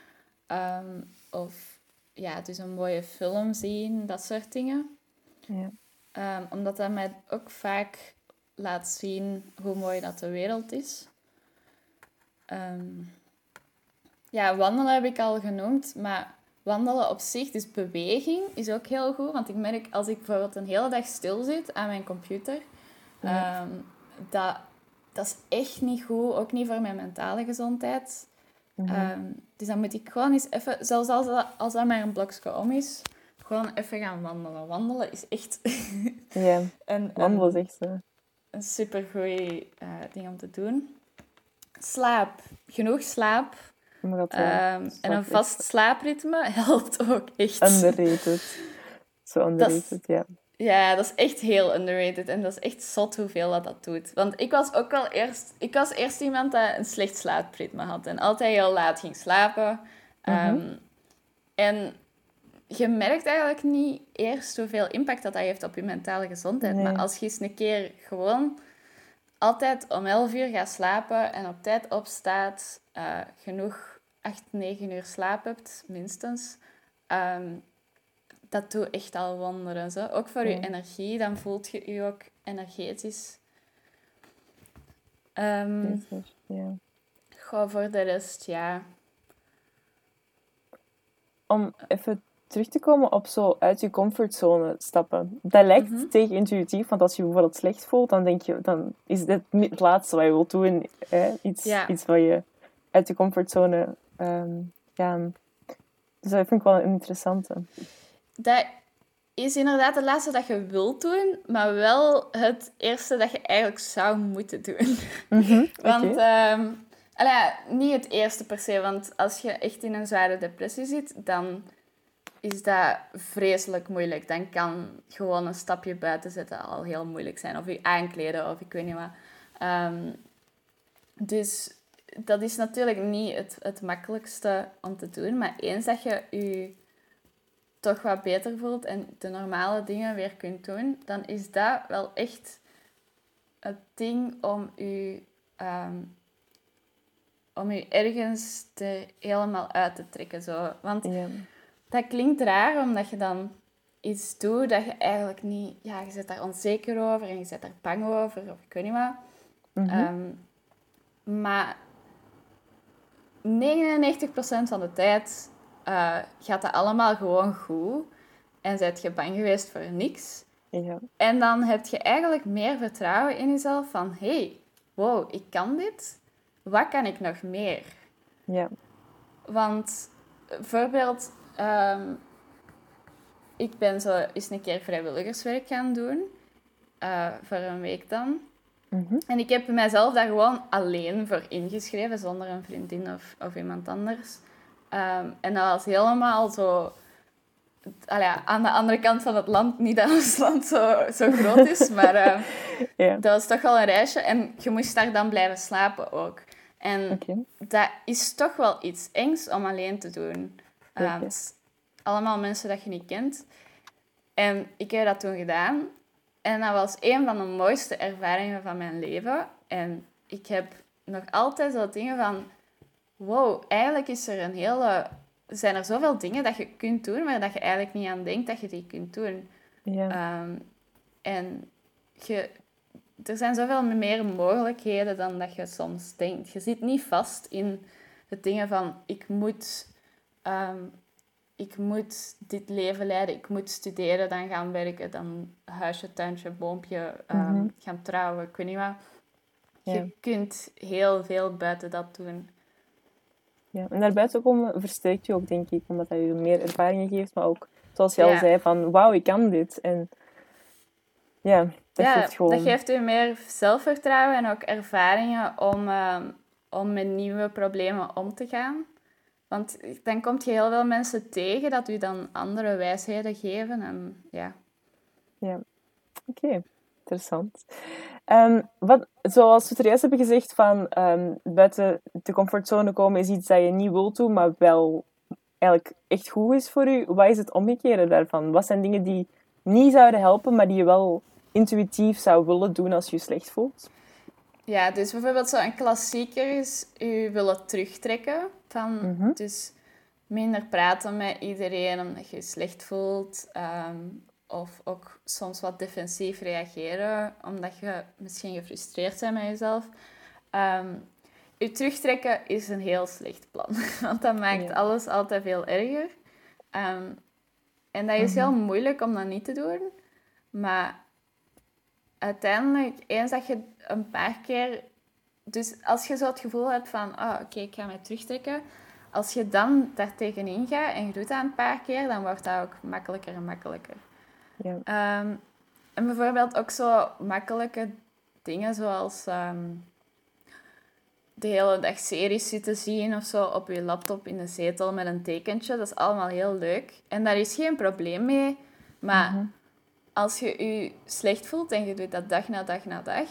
of ja, dus een mooie film zien, dat soort dingen. Ja. Ehm, omdat dat mij ook vaak laat zien hoe mooi dat de wereld is. Ehm, ja, wandelen heb ik al genoemd, maar wandelen op zich, dus beweging, is ook heel goed. Want ik merk als ik bijvoorbeeld een hele dag stil zit aan mijn computer, Ja. ehm, dat, dat is echt niet goed, ook niet voor mijn mentale gezondheid. Mhm. Dus dan moet ik gewoon eens even, zelfs als dat, als dat maar een blokje om is, gewoon even gaan wandelen. Wandelen is echt (laughs) ja, (laughs) een, wandelen is echt zo. een supergoeie eh ding om te doen. Slaap. Genoeg slaap. Eh, Ehm, en een vast slaapritme (laughs) helpt ook echt. underrated. Zo underrated, ja. Ja, dat is echt heel underrated. En dat is echt zot hoeveel dat dat doet. Want ik was ook wel eerst... Ik was eerst iemand dat een slecht slaapritme had. En altijd heel laat ging slapen. Ehm, en je merkt eigenlijk niet eerst hoeveel impact dat, dat heeft op je mentale gezondheid. Nee. Maar als je eens een keer gewoon altijd om 11 uur gaat slapen en op tijd opstaat, eh, genoeg 8, 9 uur slaap hebt, minstens, ehm, dat doet echt al wonderen. Zo. Ook voor je energie, dan voelt je je ook energetisch. Zeker, ja. goh, voor de rest, ja. Om even terug te komen op zo uit je comfortzone stappen. Dat lijkt Mhm. tegenintuïtief, want als je bijvoorbeeld slecht voelt, dan denk je, dan is dit het laatste wat je wilt doen. Hè? Iets, iets wat je uit je comfortzone ehm gaan. Dus dat vind ik wel een interessante. Dat is inderdaad het laatste dat je wilt doen, maar wel het eerste dat je eigenlijk zou moeten doen. (laughs) Want, Oké. ehm, allee, ja, niet het eerste per se, want als je echt in een zware depressie zit, dan is dat vreselijk moeilijk. Dan kan gewoon een stapje buiten zetten al heel moeilijk zijn. Of je aankleden, of ik weet niet wat. Ehm, dus dat is natuurlijk niet het, het makkelijkste om te doen. Maar eens dat je je toch wat beter voelt en de normale dingen weer kunt doen, dan is dat wel echt het ding om je, ehm, om je ergens te, helemaal uit te trekken. Zo. Want. Dat klinkt raar, omdat je dan iets doet dat je eigenlijk niet... Ja, je zit daar onzeker over en je zit daar bang over, of ik weet niet wat. Mhm. Ehm, maar 99% van de tijd eh, gaat dat allemaal gewoon goed. En zijt je bang geweest voor niks. ja. En dan heb je eigenlijk meer vertrouwen in jezelf van... hey, wow, ik kan dit. Wat kan ik nog meer? Ja. Want eh, bijvoorbeeld, ehm, ik ben zo eens een keer vrijwilligerswerk gaan doen. eh, voor een week dan. Mhm. En ik heb mijzelf daar gewoon alleen voor ingeschreven, zonder een vriendin of, of iemand anders. Ehm, en dat was helemaal zo... Allee, aan de andere kant van het land, niet dat ons land zo, zo groot is, (laughs) maar eh, dat was toch wel een reisje. En je moest daar dan blijven slapen ook. En dat is toch wel iets engs om alleen te doen. Ehm, het allemaal mensen dat je niet kent. En ik heb dat toen gedaan. En dat was een van de mooiste ervaringen van mijn leven. En ik heb nog altijd zo dingen van... Wow, eigenlijk is er een hele... Zijn er zoveel dingen dat je kunt doen, maar dat je eigenlijk niet aan denkt dat je die kunt doen. Ja. Ehm, en je, er zijn zoveel meer mogelijkheden dan dat je soms denkt. Je zit niet vast in de dingen van ik moet, ehm, ik moet dit leven leiden, ik moet studeren, dan gaan werken, dan huisje, tuintje, boompje, ehm, Mhm. gaan trouwen, ik weet niet wat. Ja. Je kunt heel veel buiten dat doen. Ja, en daarbuiten komen versterkt je ook, denk ik, omdat dat je meer ervaringen geeft, maar ook, zoals je al zei, van wauw, ik kan dit. En ja, dat ja, geeft gewoon... dat geeft u meer zelfvertrouwen en ook ervaringen om, ehm, om met nieuwe problemen om te gaan. Want dan kom je heel veel mensen tegen dat u dan andere wijsheden geven. En ja, Oké, interessant. Ehm, wat, zoals we het er eerst hebben gezegd, van ehm, buiten de comfortzone komen is iets dat je niet wilt doen, maar wel eigenlijk echt goed is voor u. Wat is het omgekeerde daarvan? Wat zijn dingen die niet zouden helpen, maar die je wel intuïtief zou willen doen als je je slecht voelt? Ja dus bijvoorbeeld zo'n klassieker is u willen terugtrekken. Van, Mhm. Dus minder praten met iedereen omdat je je slecht voelt. ehm, of ook soms wat defensief reageren omdat je misschien gefrustreerd bent met jezelf. Je terugtrekken is een heel slecht plan, (laughs) want dat maakt Ja. alles altijd veel erger. Ehm, en dat is heel moeilijk om dat niet te doen, maar uiteindelijk, eens dat je een paar keer... Dus als je zo het gevoel hebt van, ah, oké, ik ga mij terugtrekken. Als je dan daar tegenin gaat en je doet dat een paar keer, dan wordt dat ook makkelijker en makkelijker. Ja. Ehm, en bijvoorbeeld ook zo makkelijke dingen zoals ehm, de hele dag series zitten zien of zo op je laptop in de zetel met een tekentje. Dat is allemaal heel leuk. En daar is geen probleem mee. Maar Mhm. Als je je slecht voelt en je doet dat dag na dag na dag,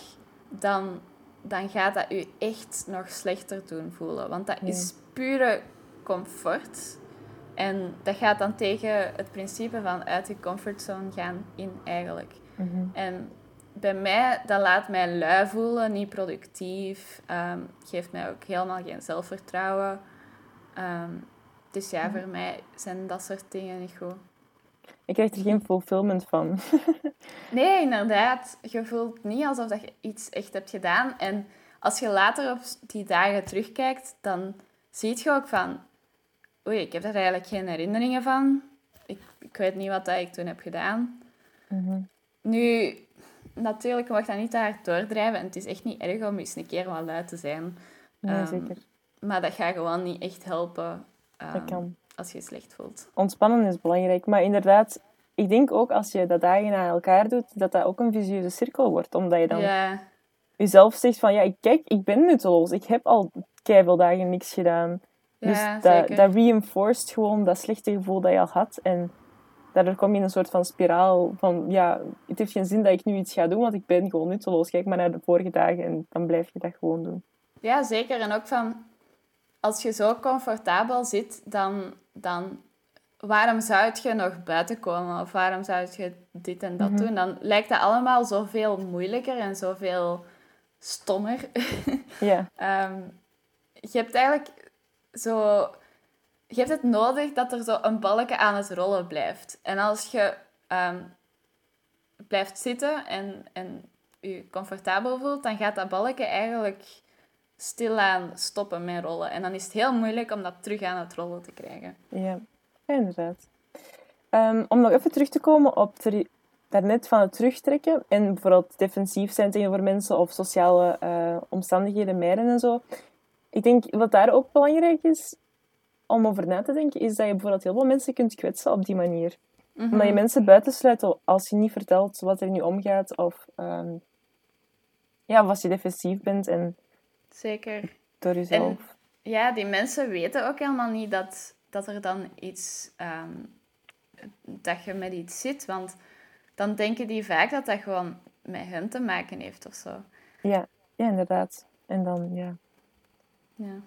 dan, dan gaat dat je echt nog slechter doen voelen. Want dat Ja. is pure comfort. En dat gaat dan tegen het principe van uit je comfortzone gaan in eigenlijk. Mhm. En bij mij, dat laat mij lui voelen, niet productief. ehm, geeft mij ook helemaal geen zelfvertrouwen. Ehm, dus ja, voor mij zijn dat soort dingen niet goed. Ik krijg er geen fulfillment van. (laughs) Nee, inderdaad. Je voelt niet alsof dat je iets echt hebt gedaan. En als je later op die dagen terugkijkt, dan zie je ook van... Oei, ik heb daar eigenlijk geen herinneringen van. Ik, ik weet niet wat dat ik toen heb gedaan. Mhm. Nu, natuurlijk mag dat niet te hard doordrijven. En het is echt niet erg om eens een keer wat lui te zijn. Nee, Ehm, zeker. Maar dat gaat gewoon niet echt helpen Dat ehm, kan. Als je je slecht voelt. Ontspannen is belangrijk, maar inderdaad, ik denk ook als je dat dagen aan elkaar doet, dat dat ook een visieuze cirkel wordt. Omdat je dan Ja, jezelf zegt van, ja, ik- kijk, ik ben nutteloos. Ik heb al keiveel dagen niks gedaan. Dus dat, dat reinforced gewoon dat slechte gevoel dat je al had. En daardoor kom je in een soort van spiraal van, ja, het heeft geen zin dat ik nu iets ga doen, want ik ben gewoon nutteloos. Kijk maar naar de vorige dagen en dan blijf je dat gewoon doen. Ja, zeker. En ook van, als je zo comfortabel zit, dan, dan waarom zou je nog buiten komen? Of waarom zou je dit en dat Mhm. doen? Dan lijkt dat allemaal zoveel moeilijker en zoveel stommer. (laughs) Ja. Ehm, je hebt eigenlijk zo... Je hebt het nodig dat er zo een balken aan het rollen blijft. En als je ehm, blijft zitten en, en je comfortabel voelt, dan gaat dat balken eigenlijk stilaan stoppen met rollen. En dan is het heel moeilijk om dat terug aan het rollen te krijgen. Ja, inderdaad. Ehm, om nog even terug te komen op daarnet van het terugtrekken en bijvoorbeeld defensief zijn tegenover mensen of sociale eh, omstandigheden mijden en zo. Ik denk wat daar ook belangrijk is om over na te denken, is dat je bijvoorbeeld heel veel mensen kunt kwetsen op die manier. Mhm. Omdat je mensen buitensluit als je niet vertelt wat er nu omgaat of, ehm, ja, of als je defensief bent en Zeker. door jezelf. Ja, die mensen weten ook helemaal niet dat, dat er dan iets... ehm, dat je met iets zit. Want dan denken die vaak dat dat gewoon met hen te maken heeft of zo. Ja, ja, inderdaad. En dan, ja. Ja.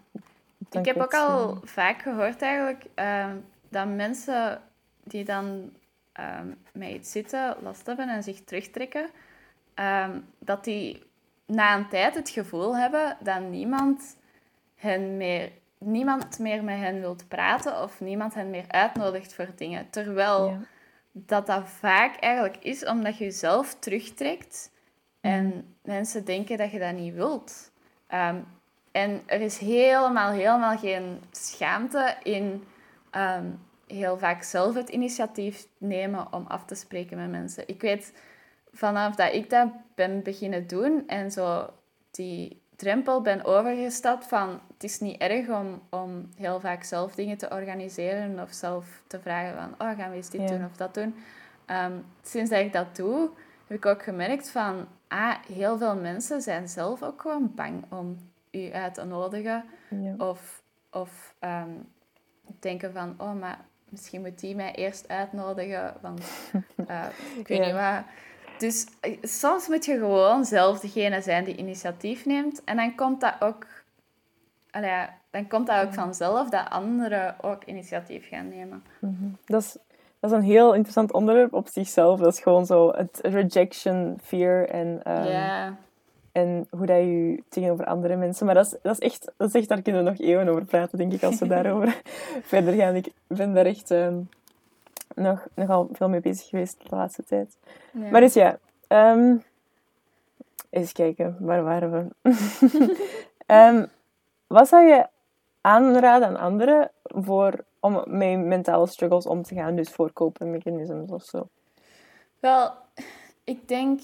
dan Ik heb ook al vaak gehoord eigenlijk ehm, dat mensen die dan ehm met iets zitten, last hebben en zich terugtrekken, dat die na een tijd het gevoel hebben dat niemand, hen meer, niemand meer met hen wilt praten of niemand hen meer uitnodigt voor dingen. Terwijl Ja. dat dat vaak eigenlijk is omdat je jezelf terugtrekt en mensen denken dat je dat niet wilt. Ehm, en er is helemaal, helemaal geen schaamte in ehm, heel vaak zelf het initiatief nemen om af te spreken met mensen. Ik weet vanaf dat ik dat ben beginnen doen en zo die drempel ben overgestapt van het is niet erg om, om heel vaak zelf dingen te organiseren of zelf te vragen van oh, gaan we eens dit Ja. doen of dat doen. Ehm, sinds dat ik dat doe, heb ik ook gemerkt van ah, heel veel mensen zijn zelf ook gewoon bang om u uit te nodigen Ja. of, of ehm, denken van, oh, maar misschien moet die mij eerst uitnodigen, want (laughs) eh, ik weet Ja. niet wat. Dus eh, soms moet je gewoon zelf degene zijn die initiatief neemt. En dan komt dat ook, allee, dan komt dat ook vanzelf dat anderen ook initiatief gaan nemen. Dat is, dat is een heel interessant onderwerp op zichzelf. Dat is gewoon zo het rejection, fear en, ehm, en hoe dat je tegenover andere mensen... Maar dat is, dat is, echt, dat is echt, daar kunnen we nog eeuwen over praten, denk ik, als we (laughs) daarover (laughs) verder gaan. Ik ben daar echt ehm, nog, nogal veel mee bezig geweest de laatste tijd. ja. Maar dus ja, ehm, eens kijken, waar waren we? (laughs) Ehm, wat zou je aanraden aan anderen voor, om met mentale struggles om te gaan? Dus voor copingmechanisms of zo. Wel, ik denk...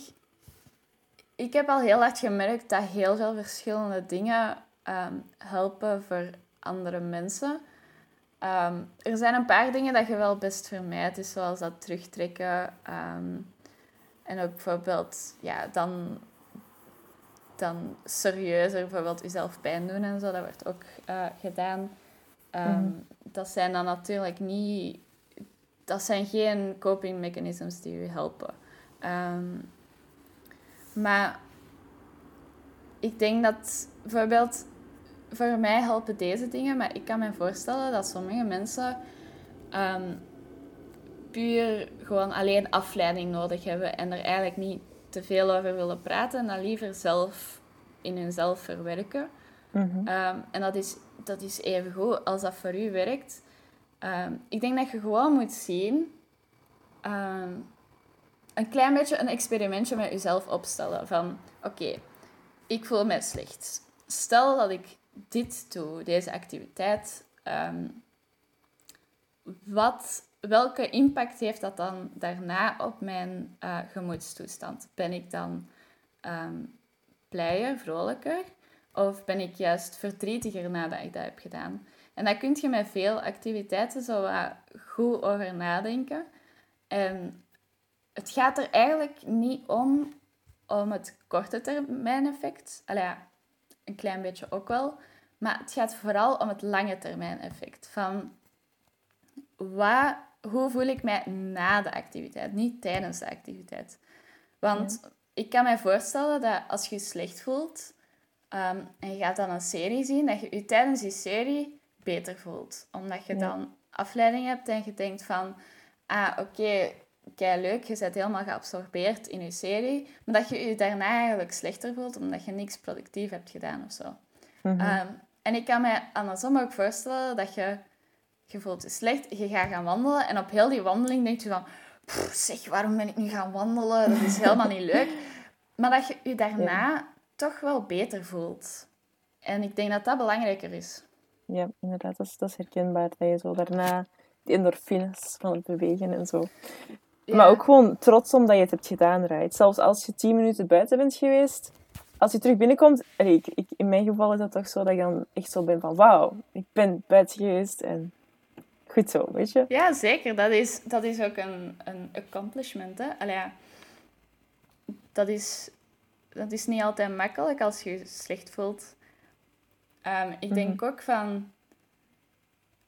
Ik heb al heel hard gemerkt dat heel veel verschillende dingen ehm, helpen voor andere mensen. Ehm, er zijn een paar dingen dat je wel best vermijdt, dus zoals dat terugtrekken. ehm, en ook bijvoorbeeld, ja, dan, dan serieuzer bijvoorbeeld jezelf pijn doen en zo. Dat wordt ook eh, gedaan. Ehm, Mhm. Dat zijn dan natuurlijk niet... Dat zijn geen coping mechanisms die je helpen. Maar ik denk dat bijvoorbeeld voor mij helpen deze dingen, maar ik kan me voorstellen dat sommige mensen ehm, puur gewoon alleen afleiding nodig hebben en er eigenlijk niet te veel over willen praten en dat liever zelf in hunzelf verwerken. Mhm. Ehm, en dat is, dat is even goed als dat voor u werkt. Ehm, ik denk dat je gewoon moet zien, een klein beetje een experimentje met jezelf opstellen. Van, oké, ik voel mij slecht. Stel dat ik dit doe, deze activiteit. ehm, wat, welke impact heeft dat dan daarna op mijn eh, gemoedstoestand? Ben ik dan ehm, blijer, vrolijker? Of ben ik juist verdrietiger nadat ik dat heb gedaan? En daar kun je met veel activiteiten zo wat goed over nadenken. En het gaat er eigenlijk niet om, om het korte termijn effect. Een klein beetje ook wel. Maar het gaat vooral om het lange termijn effect. Van wat, hoe voel ik mij na de activiteit, niet tijdens de activiteit. Want ik kan mij voorstellen dat als je je slecht voelt, ehm, en je gaat dan een serie zien, dat je je tijdens die serie beter voelt. Omdat je Ja. dan afleiding hebt en je denkt van... Ah, oké, kei leuk, je bent helemaal geabsorbeerd in je serie. Maar dat je je daarna eigenlijk slechter voelt, omdat je niks productief hebt gedaan of zo. Mhm. Ehm, en ik kan me andersom ook voorstellen dat je, je voelt je slecht, je gaat gaan wandelen en op heel die wandeling denk je van, "Pff, zeg, waarom ben ik nu gaan wandelen? Dat is helemaal niet leuk. Maar dat je je daarna toch wel beter voelt. En ik denk dat dat belangrijker is. Ja, inderdaad, dat is, dat is herkenbaar. Dat je zo daarna die endorfines van het bewegen en zo. Ja. Maar ook gewoon trots omdat je het hebt gedaan, right? Zelfs als je tien minuten buiten bent geweest, als je terug binnenkomt... allee, ik, ik, in mijn geval is dat toch zo dat ik dan echt zo ben van... Wauw, ik ben buiten geweest en goed zo, weet je? Ja, zeker. Dat is, dat is ook een, een accomplishment. Hè? Allee, ja. dat, is, dat is niet altijd makkelijk als je je slecht voelt. Ehm, ik denk ook van...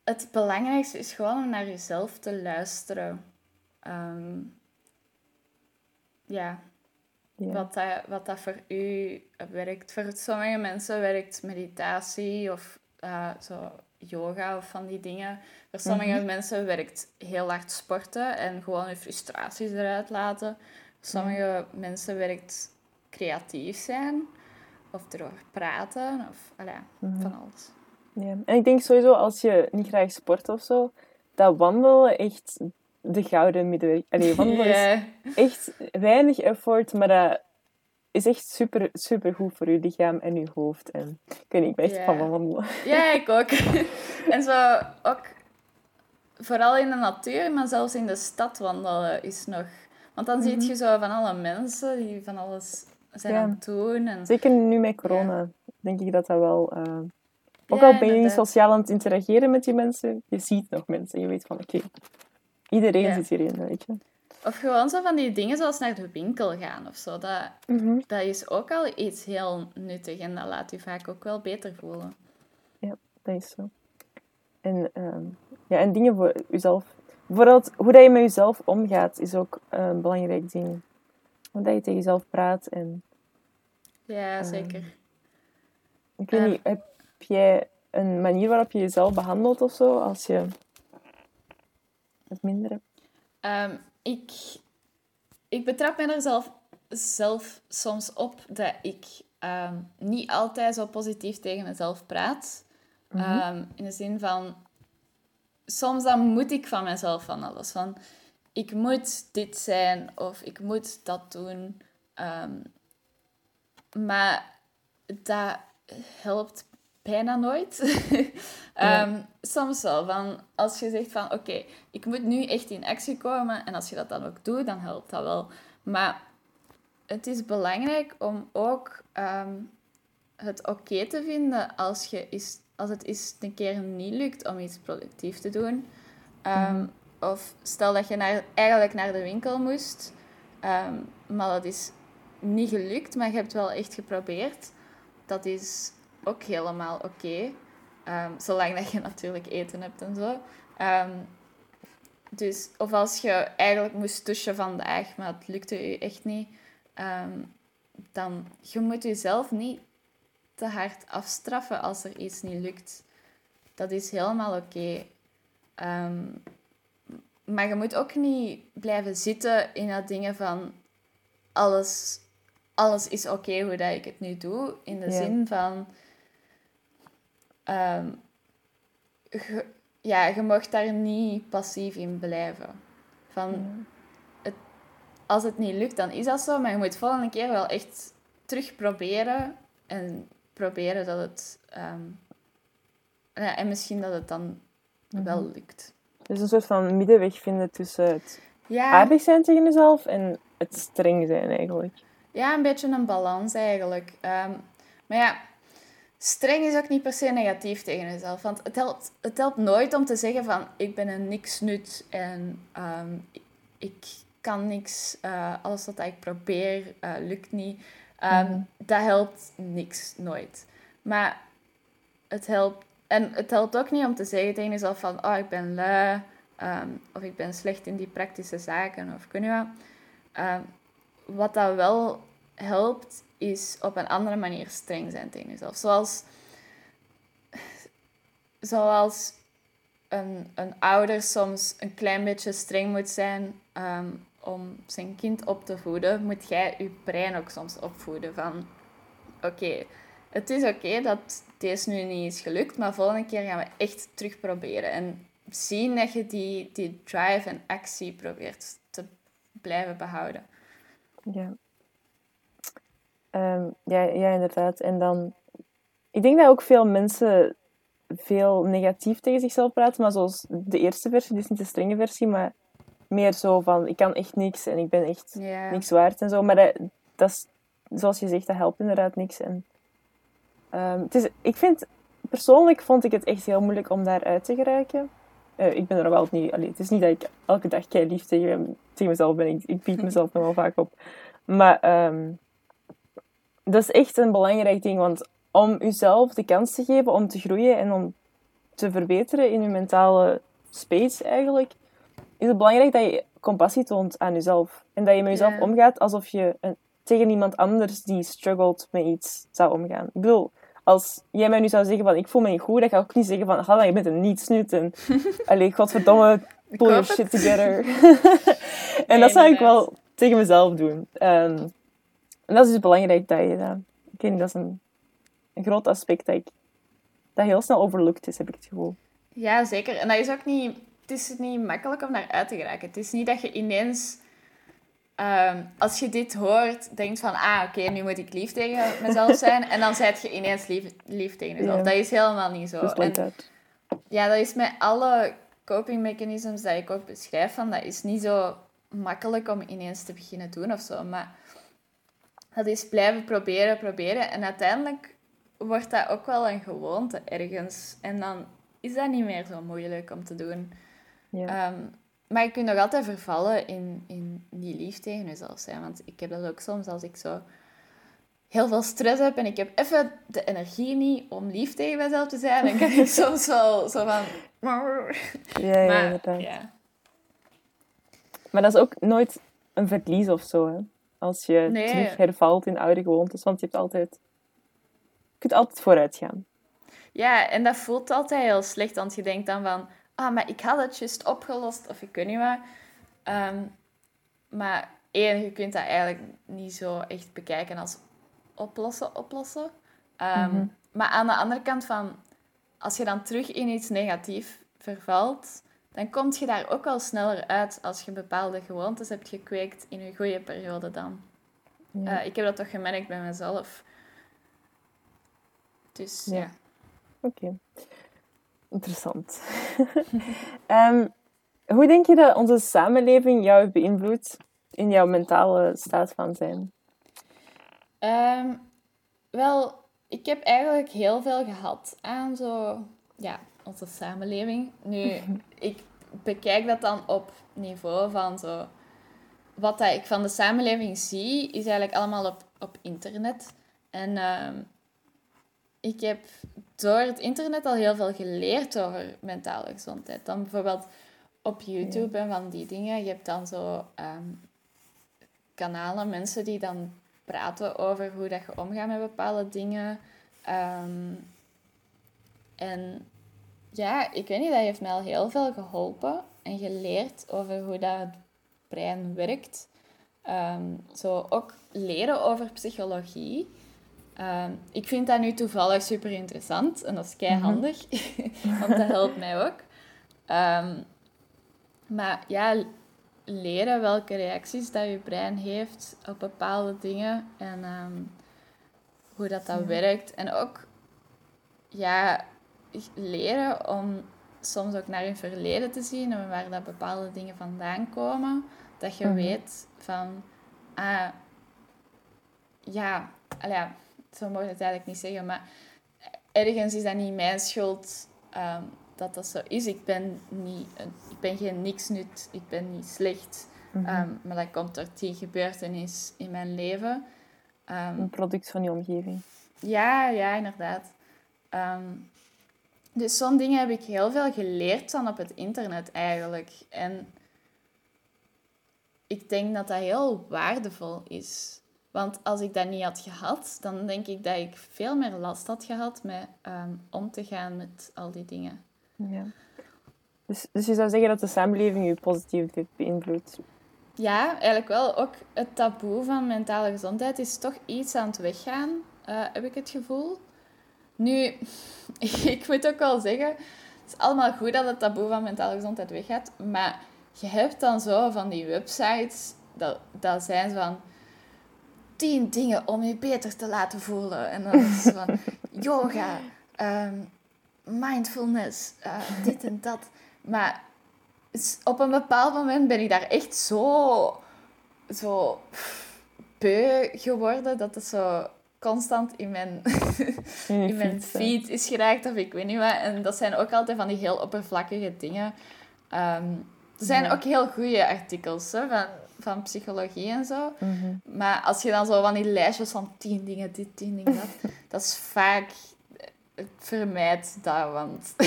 Het belangrijkste is gewoon om naar jezelf te luisteren. Ehm, ja, Wat, dat, wat dat voor u werkt. Voor sommige mensen werkt meditatie of eh, zo yoga of van die dingen. Voor sommige mensen werkt heel hard sporten en gewoon je frustraties eruit laten. Voor sommige mensen werkt creatief zijn of erover praten of allee, van alles. Ja. En ik denk sowieso, als je niet graag sport of zo, dat wandelen echt de gouden middenweg... Allee, wandelen is Ja. echt weinig effort, maar dat is echt super, super goed voor je lichaam en je hoofd. En ik weet niet, ik ben echt van wandelen. Ja, ik ook. (laughs) en zo ook vooral in de natuur, maar zelfs in de stad wandelen is nog. Want dan zie je zo van alle mensen die van alles zijn Ja. aan het doen. En... Zeker nu met corona, denk ik dat dat wel... eh, ook Ja, al ben je niet sociaal aan het interageren met die mensen, je ziet nog mensen. Je weet van, oké, iedereen Ja. zit hierin, weet je. Of gewoon zo van die dingen zoals naar de winkel gaan of zo. Dat, dat is ook al iets heel nuttig en dat laat je vaak ook wel beter voelen. Dat is zo. En, ehm, ja, en dingen voor jezelf. Bijvoorbeeld, hoe dat je met jezelf omgaat, is ook een belangrijk ding. Hoe dat je tegen jezelf praat. En, Ja, zeker. ik weet Ehm. niet, heb jij een manier waarop je jezelf behandelt of zo, als je het minder hebt? Ehm, ik, ik betrap me er zelf, zelf soms op dat ik ehm, niet altijd zo positief tegen mezelf praat. Ehm, in de zin van, soms dan moet ik van mezelf van alles. Van, ik moet dit zijn of ik moet dat doen. Maar dat helpt bijna nooit. (laughs) Ehm, Soms wel. Van, als je zegt van oké, ik moet nu echt in actie komen en als je dat dan ook doet, dan helpt dat wel. Maar het is belangrijk om ook ehm, het oké te vinden als, je is, als het eens een keer niet lukt om iets productief te doen. Ehm, Of stel dat je naar, eigenlijk naar de winkel moest, maar dat is niet gelukt, maar je hebt wel echt geprobeerd. Dat is ook helemaal oké. Ehm, zolang dat je (laughs) natuurlijk eten hebt en zo. Ehm, dus, of als je eigenlijk moest douchen vandaag, maar het lukte je echt niet. ehm, dan je moet jezelf niet te hard afstraffen als er iets niet lukt. Dat is helemaal oké. Maar je moet ook niet blijven zitten in dat dingen van alles, alles is oké hoe dat ik het nu doe. In de zin van... ehm, je- ja, je mag daar niet passief in blijven. Van, het, als het niet lukt, dan is dat zo. Maar je moet volgende keer wel echt terug proberen. En proberen dat het... ehm, ja, en misschien dat het dan wel lukt. Dus een soort van middenweg vinden tussen het Ja, aardig zijn tegen jezelf en het streng zijn eigenlijk. ja, een beetje een balans eigenlijk. Ehm, maar ja, streng is ook niet per se negatief tegen jezelf. Want het helpt, het helpt nooit om te zeggen van ik ben een niks nut en ehm, ik, kan niks. eh, alles wat ik probeer eh, lukt niet. Ehm, Dat helpt niks, nooit. Maar het helpt. En het helpt ook niet om te zeggen tegen jezelf van oh, ik ben lui. ehm, of ik ben slecht in die praktische zaken. Of kun je wat. Wat dat wel helpt, is op een andere manier streng zijn tegen jezelf. Zoals, zoals een, een ouder soms een klein beetje streng moet zijn ehm, om zijn kind op te voeden, moet jij je brein ook soms opvoeden van oké, het is oké dat deze nu niet is gelukt, maar volgende keer gaan we echt terug proberen. En zien dat je die, die drive en actie probeert te blijven behouden. Ja. Um, ja, ja, inderdaad. En dan... Ik denk dat ook veel mensen veel negatief tegen zichzelf praten, maar zoals de eerste versie, dus niet de strenge versie, maar meer zo van, ik kan echt niks en ik ben echt niks waard en zo. Maar dat, dat is, zoals je zegt, dat helpt inderdaad niks. En, um, het is, ik vind, persoonlijk vond ik het echt heel moeilijk om daaruit te geraken. Uh, ik ben er wel niet, allee, het is niet dat ik elke dag kei lief tegen, tegen mezelf ben. Ik, ik bied (laughs) mezelf nog wel vaak op. Maar um, dat is echt een belangrijk ding, want om jezelf de kans te geven om te groeien en om te verbeteren in je mentale space eigenlijk, is het belangrijk dat je compassie toont aan jezelf. En dat je met jezelf omgaat alsof je een, tegen iemand anders die struggelt met iets zou omgaan. Ik bedoel, als jij mij nu zou zeggen van ik voel me niet goed, dan ga ik ook niet zeggen van Hanna, je bent een nietsnut en (laughs) allee, godverdomme, pull your shit together. (laughs) en dat zou ik wel tegen mezelf doen. Um, en dat is dus belangrijk dat je dat... Ik weet niet, dat is een een groot aspect dat, ik, dat heel snel overlooked is, heb ik het gevoel. Ja, zeker. En dat is ook niet... Het is niet makkelijk om naar uit te geraken. Het is niet dat je ineens... Ehm, als je dit hoort, denkt van... Ah, oké, nu moet ik lief tegen mezelf (laughs) zijn. en dan zijt je ineens lief, lief tegen jezelf. Dat is helemaal niet zo. En, ja, dat is met alle coping mechanisms dat ik ook beschrijf. Van, dat is niet zo makkelijk om ineens te beginnen doen of zo. Maar dat is blijven proberen, proberen. En uiteindelijk wordt dat ook wel een gewoonte ergens. En dan is dat niet meer zo moeilijk om te doen. Ja. Ehm, maar je kunt nog altijd vervallen in, in niet lief tegen jezelf zijn. Want ik heb dat ook soms als ik zo heel veel stress heb en ik heb even de energie niet om lief tegen mezelf te zijn. Dan kan ik (laughs) soms wel zo van... Ja, ja, maar. Ja. Maar dat is ook nooit een verlies of zo, hè? Als je terug hervalt in oude gewoontes. Want je hebt altijd kunt altijd vooruit gaan. Ja, en dat voelt altijd heel slecht, want je denkt dan van... Ah, maar ik had het juist opgelost, of ik weet niet wat. Ehm, maar één, je kunt dat eigenlijk niet zo echt bekijken als oplossen, oplossen. Ehm, mhm. Maar aan de andere kant van... Als je dan terug in iets negatiefs vervalt, dan kom je daar ook wel sneller uit als je bepaalde gewoontes hebt gekweekt in een goede periode dan. Uh, ik heb dat toch gemerkt bij mezelf. Dus ja. Oké. Interessant. (laughs) Ehm, hoe denk je dat onze samenleving jou heeft beïnvloed in jouw mentale staat van zijn? Ehm, wel, ik heb eigenlijk heel veel gehad aan zo, ja, onze samenleving. Nu, (laughs) ik bekijk dat dan op niveau van zo... Wat dat ik van de samenleving zie, is eigenlijk allemaal op, op internet. En um, ik heb door het internet al heel veel geleerd over mentale gezondheid. Dan bijvoorbeeld op YouTube en van die dingen. Je hebt dan zo ehm, kanalen, mensen die dan praten over hoe dat je omgaat met bepaalde dingen. Ehm, en ja, ik weet niet, dat heeft mij al heel veel geholpen en geleerd over hoe dat het brein werkt. Ehm, zo ook leren over psychologie. Ehm, ik vind dat nu toevallig super interessant en dat is kei handig, mhm. (laughs) want dat helpt mij ook. Ehm, maar ja, leren welke reacties dat je brein heeft op bepaalde dingen en hoe dat, dat werkt. En ook ja, leren om soms ook naar je verleden te zien en waar dat bepaalde dingen vandaan komen. Dat je mhm. weet van, ah, ja, ja zo mogen het eigenlijk niet zeggen, maar ergens is dat niet mijn schuld um, dat dat zo is. Ik ben, niet ik ben geen niksnut, ik ben niet slecht. Mhm. Ehm, maar dat komt door die gebeurtenis in mijn leven. Um, een product van je omgeving. Ja, ja, inderdaad. Dus zo'n dingen heb ik heel veel geleerd dan op het internet eigenlijk. En ik denk dat dat heel waardevol is. Want als ik dat niet had gehad, dan denk ik dat ik veel meer last had gehad met ehm, om te gaan met al die dingen. Ja. Dus, dus je zou zeggen dat de samenleving je positief heeft beïnvloed? Ja, eigenlijk wel. Ook het taboe van mentale gezondheid is toch iets aan het weggaan, uh, heb ik het gevoel. Nu, (laughs) ik moet ook wel zeggen, het is allemaal goed dat het taboe van mentale gezondheid weggaat, maar je hebt dan zo van die websites, dat, dat zijn van tien dingen om je beter te laten voelen. En dan is van (laughs) yoga, ehm, mindfulness, uh, dit en dat. Maar op een bepaald moment ben ik daar echt zo, zo beu geworden dat het zo constant in mijn, in (laughs) mijn feed is geraakt of ik weet niet wat. En dat zijn ook altijd van die heel oppervlakkige dingen. Ehm, er zijn ook heel goede artikels hè, van, van psychologie en zo. Mhm. Maar als je dan zo van die lijstjes van tien dingen, dit, tien dingen, dat, (laughs) dat is vaak... Vermijd dat, want... Dat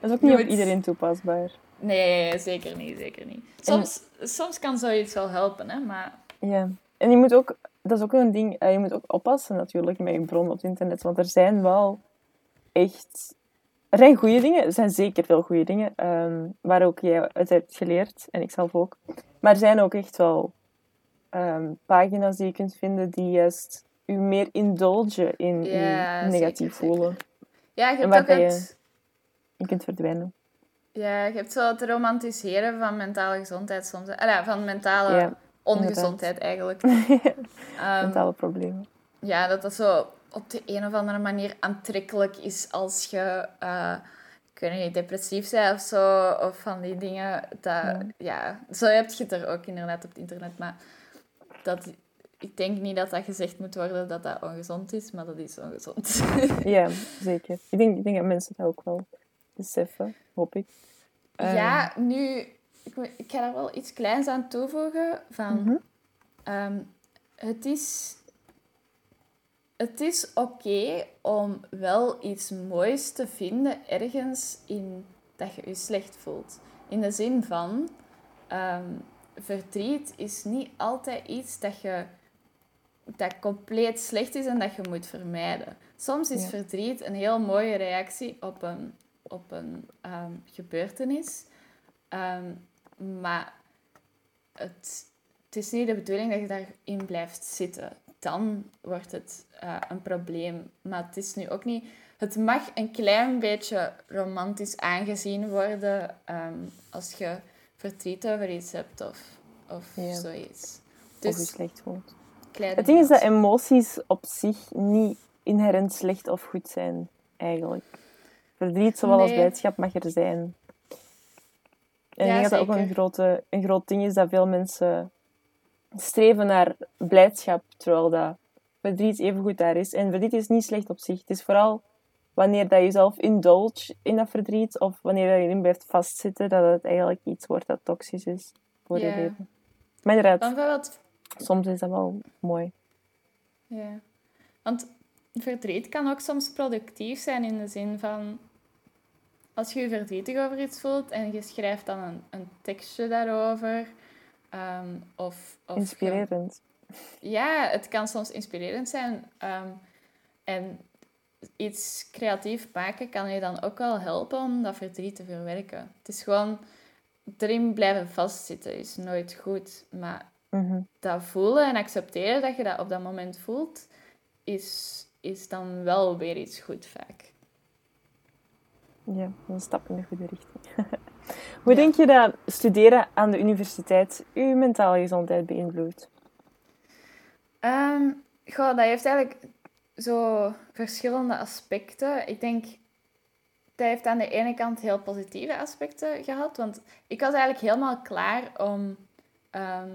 is ook (laughs) niet op iedereen toepasbaar. Nee, zeker niet, zeker niet. Soms, soms kan zoiets wel helpen, hè, maar... Ja, en je moet ook... Dat is ook een ding, eh, je moet ook oppassen natuurlijk met je bron op het internet, want er zijn wel echt... Er zijn goede dingen, er zijn zeker veel goede dingen, ehm, waar ook jij uit hebt geleerd, en ik zelf ook. Maar er zijn ook echt wel um, pagina's die je kunt vinden die juist u meer indulgen in ja, je negatief voelen. Ja, je hebt ook het... Je, kunt verdwijnen. Ja, je hebt zo het romantiseren van mentale gezondheid soms. Ah, van mentale ongezondheid eigenlijk. um, (laughs) mentale problemen. Ja, dat dat zo op de een of andere manier aantrekkelijk is als je... Uh, ik weet niet, depressief bent of zo, of van die dingen. Dat, ja. ja, zo heb je het er ook inderdaad op het internet. Maar dat, ik denk niet dat dat gezegd moet worden dat dat ongezond is, maar dat is ongezond. (laughs) ja, zeker. Ik denk, ik denk dat mensen dat ook wel beseffen, hoop ik. Ja, ehm. nu, ik, ik, ga daar wel iets kleins aan toevoegen. Van, mhm. ehm, het is, het is oké om wel iets moois te vinden ergens in dat je je slecht voelt. In de zin van, ehm, verdriet is niet altijd iets dat je dat compleet slecht is en dat je moet vermijden. Soms is verdriet een heel mooie reactie op een, op een ehm, gebeurtenis. Maar het, het is niet de bedoeling dat je daarin blijft zitten. Dan wordt het uh, een probleem. Maar het is nu ook niet... Het mag een klein beetje romantisch aangezien worden um, als je verdriet over iets hebt of, of ja. zoiets. Dus, of je slecht voelt. Het ding is dat emoties op zich niet inherent slecht of goed zijn, eigenlijk. Verdriet, zowel nee. als blijdschap, mag er zijn. En ja, ik denk dat dat ook een, grote, een groot ding is dat veel mensen streven naar blijdschap, terwijl dat verdriet evengoed daar is. En verdriet is niet slecht op zich. Het is vooral wanneer dat je zelf indulge in dat verdriet, of wanneer je erin blijft vastzitten, dat het eigenlijk iets wordt dat toxisch is voor je leven. Maar inderdaad soms is dat wel mooi. Ja, want verdriet kan ook soms productief zijn in de zin van als je je verdrietig over iets voelt en je schrijft dan een, een tekstje daarover. Um, of, of inspirerend. ja, het kan soms inspirerend zijn. Um, en iets creatief maken kan je dan ook wel helpen om dat verdriet te verwerken. Het is gewoon erin blijven vastzitten is nooit goed. Maar Mhm. Dat voelen en accepteren dat je dat op dat moment voelt, is, is dan wel weer iets goed vaak. Ja, een stap in de goede richting. (laughs) Hoe denk je dat studeren aan de universiteit uw mentale gezondheid beïnvloedt? Um, goh, dat heeft eigenlijk zo verschillende aspecten. Ik denk, dat heeft aan de ene kant heel positieve aspecten gehad. Want ik was eigenlijk helemaal klaar om ehm,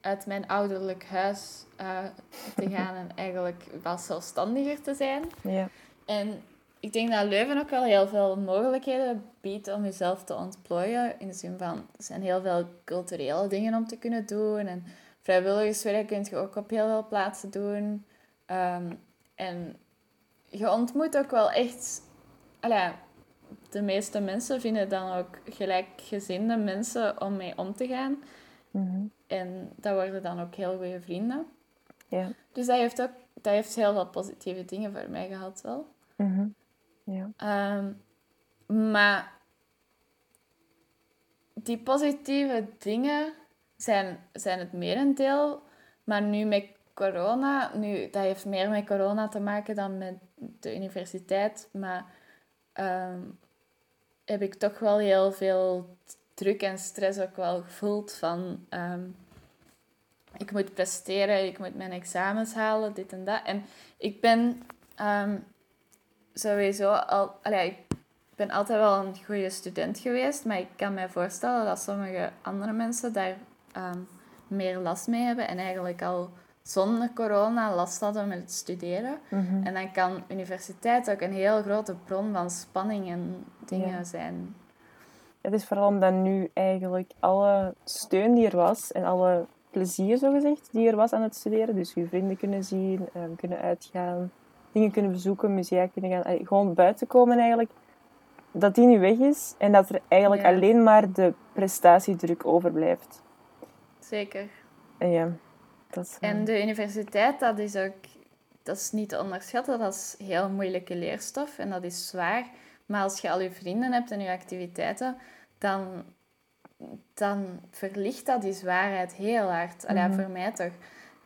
uit mijn ouderlijk huis uh, te gaan en (laughs) eigenlijk wat zelfstandiger te zijn. Ja. En ik denk dat Leuven ook wel heel veel mogelijkheden biedt om jezelf te ontplooien. In de zin van, er zijn heel veel culturele dingen om te kunnen doen. En vrijwilligerswerk kun je ook op heel veel plaatsen doen. Ehm, en je ontmoet ook wel echt... Allee, de meeste mensen vinden dan ook gelijkgezinde mensen om mee om te gaan. Mhm. En dat worden dan ook heel goede vrienden. Ja. Dus dat heeft ook dat heeft heel veel positieve dingen voor mij gehad wel. Mhm. Ja. Ehm, maar die positieve dingen zijn, zijn het merendeel. Maar nu met corona, nu, dat heeft meer met corona te maken dan met de universiteit. Maar ehm, heb ik toch wel heel veel druk en stress ook wel gevoeld van... ehm, ik moet presteren, ik moet mijn examens halen, dit en dat. En ik ben sowieso al... Allee, ik ben altijd wel een goede student geweest, maar ik kan me voorstellen dat sommige andere mensen daar ehm, meer last mee hebben en eigenlijk al zonder corona last hadden met het studeren. Mhm. En dan kan universiteit ook een heel grote bron van spanning en dingen Ja. zijn. Het is vooral omdat nu eigenlijk alle steun die er was en alle plezier, zogezegd, die er was aan het studeren. Dus je vrienden kunnen zien, ehm, kunnen uitgaan, dingen kunnen bezoeken, musea kunnen gaan. allee, gewoon buiten komen eigenlijk. Dat die nu weg is en dat er eigenlijk Ja. alleen maar de prestatiedruk overblijft. Zeker. En ja, dat is... En de universiteit, dat is ook dat is niet te onderschatten. Dat is heel moeilijke leerstof en dat is zwaar. Maar als je al je vrienden hebt en je activiteiten, dan, dan verlicht dat die zwaarheid heel hard. Allee, Mhm. voor mij toch.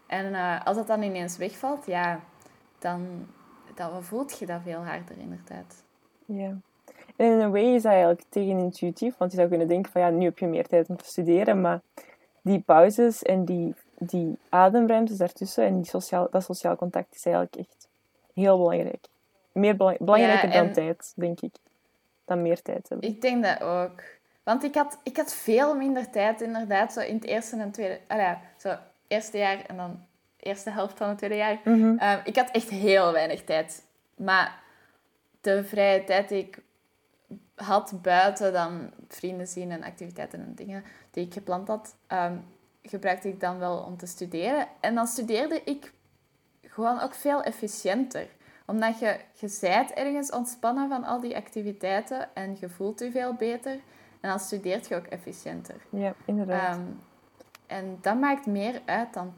En eh, als dat dan ineens wegvalt, ja, dan, dan voelt je dat veel harder inderdaad. Ja. En in een way is dat eigenlijk tegenintuïtief, want je zou kunnen denken van ja, nu heb je meer tijd om te studeren, maar die pauzes en die, die ademruimtes daartussen en die sociaal, dat sociaal contact is eigenlijk echt heel belangrijk. Meer belang- belangrijker Ja, dan tijd, denk ik. Dan meer tijd hebben. Ik denk dat ook. Want ik had, ik had veel minder tijd inderdaad, zo in het eerste en tweede... Ah ja, zo eerste jaar en dan eerste helft van het tweede jaar. Mhm. Ehm, ik had echt heel weinig tijd. Maar de vrije tijd die ik had buiten dan vrienden zien en activiteiten en dingen die ik gepland had, ehm, gebruikte ik dan wel om te studeren. En dan studeerde ik gewoon ook veel efficiënter. Omdat je, je zijt ergens ontspannen van al die activiteiten en je voelt je veel beter. En dan studeert je ook efficiënter. Ja, inderdaad. Ehm, en dat maakt meer uit dan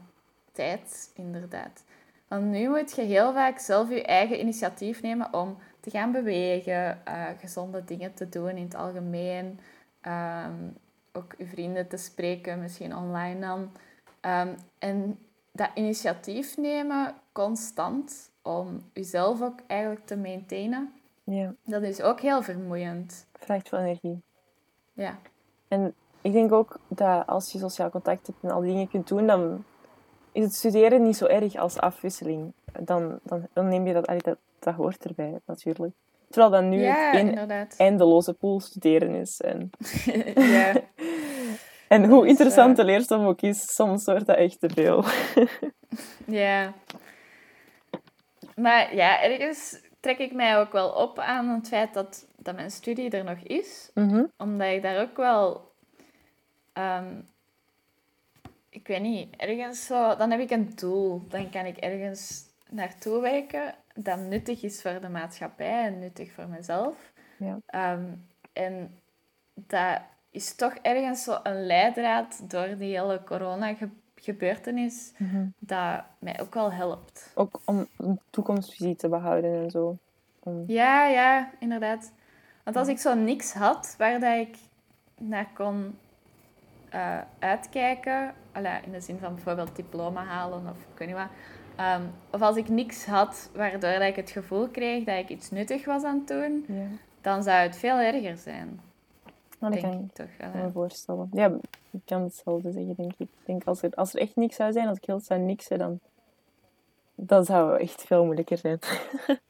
tijd, inderdaad. Want nu moet je heel vaak zelf je eigen initiatief nemen om te gaan bewegen, eh, gezonde dingen te doen in het algemeen. Ehm, ook je vrienden te spreken, misschien online dan. Ehm, en dat initiatief nemen constant om jezelf ook eigenlijk te maintainen, ja, dat is ook heel vermoeiend. vraagt veel energie. Ja, En ik denk ook dat als je sociaal contact hebt en al die dingen kunt doen, dan is het studeren niet zo erg als afwisseling. Dan, dan, dan neem je dat, allee, dat, dat hoort erbij, natuurlijk. Terwijl dan nu ja het eindeloze pool studeren is. En, (laughs) (laughs) ja. en hoe interessant de leerstof ook is, soms wordt dat echt te veel. (laughs) Ja. Maar ja, ergens trek ik mij ook wel op aan het feit dat, dat mijn studie er nog is. Mhm. Omdat ik daar ook wel... ehm, ik weet niet, ergens zo... Dan heb ik een doel. Dan kan ik ergens naartoe werken dat nuttig is voor de maatschappij en nuttig voor mezelf. Ja. Ehm, en dat is toch ergens zo een leidraad door die hele corona-gebeurtenis Mhm. dat mij ook wel helpt. Ook om een toekomstvisie te behouden en zo. Om- Ja, ja, inderdaad. Want als ik zo niks had waar dat ik naar kon eh, uitkijken, in de zin van bijvoorbeeld diploma halen of ik weet niet wat, ehm, of als ik niks had waardoor dat ik het gevoel kreeg dat ik iets nuttig was aan het doen, Ja, dan zou het veel erger zijn, dat denk kan ik toch. Allee. me voorstellen. Ja, ik kan hetzelfde zeggen, denk ik. Ik denk, als er, als er echt niks zou zijn, als ik heel zou niksen, dan... Dat zou echt veel moeilijker zijn. (laughs)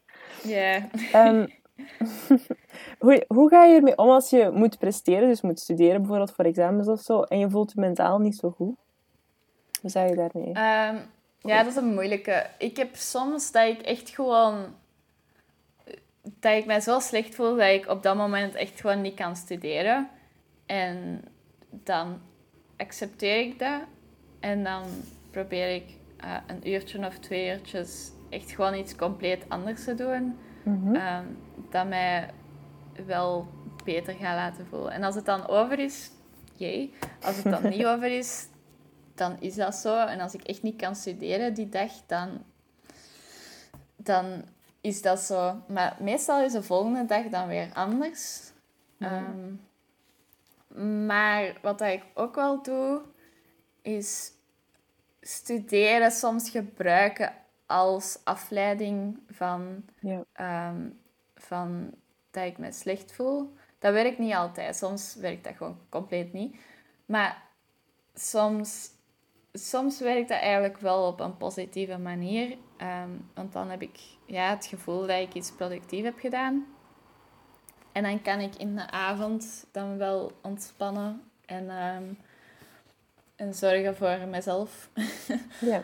Ja. Ehm, (laughs) hoe, hoe ga je ermee om als je moet presteren, dus moet studeren bijvoorbeeld voor examens of zo, en je voelt je mentaal niet zo goed? Hoe zou je daarmee? Ehm, ja, dat is een moeilijke. Ik heb soms dat ik echt gewoon... Dat ik mij zo slecht voel dat ik op dat moment echt gewoon niet kan studeren. En dan accepteer ik dat. En dan probeer ik eh, een uurtje of twee uurtjes echt gewoon iets compleet anders te doen. Mhm. ehm, dat mij wel beter gaat laten voelen. En als het dan over is, jee. Als het dan (laughs) niet over is, dan is dat zo. En als ik echt niet kan studeren die dag, dan, dan is dat zo. Maar meestal is de volgende dag dan weer anders. Ehm, maar wat ik ook wel doe, is studeren soms gebruiken als afleiding van, Ja. ehm, van dat ik me slecht voel. Dat werkt niet altijd. Soms werkt dat gewoon compleet niet. Maar soms, soms werkt dat eigenlijk wel op een positieve manier. Ehm, want dan heb ik ja, het gevoel dat ik iets productief heb gedaan. En dan kan ik in de avond dan wel ontspannen en, ehm, en zorgen voor mezelf. (laughs) Ja.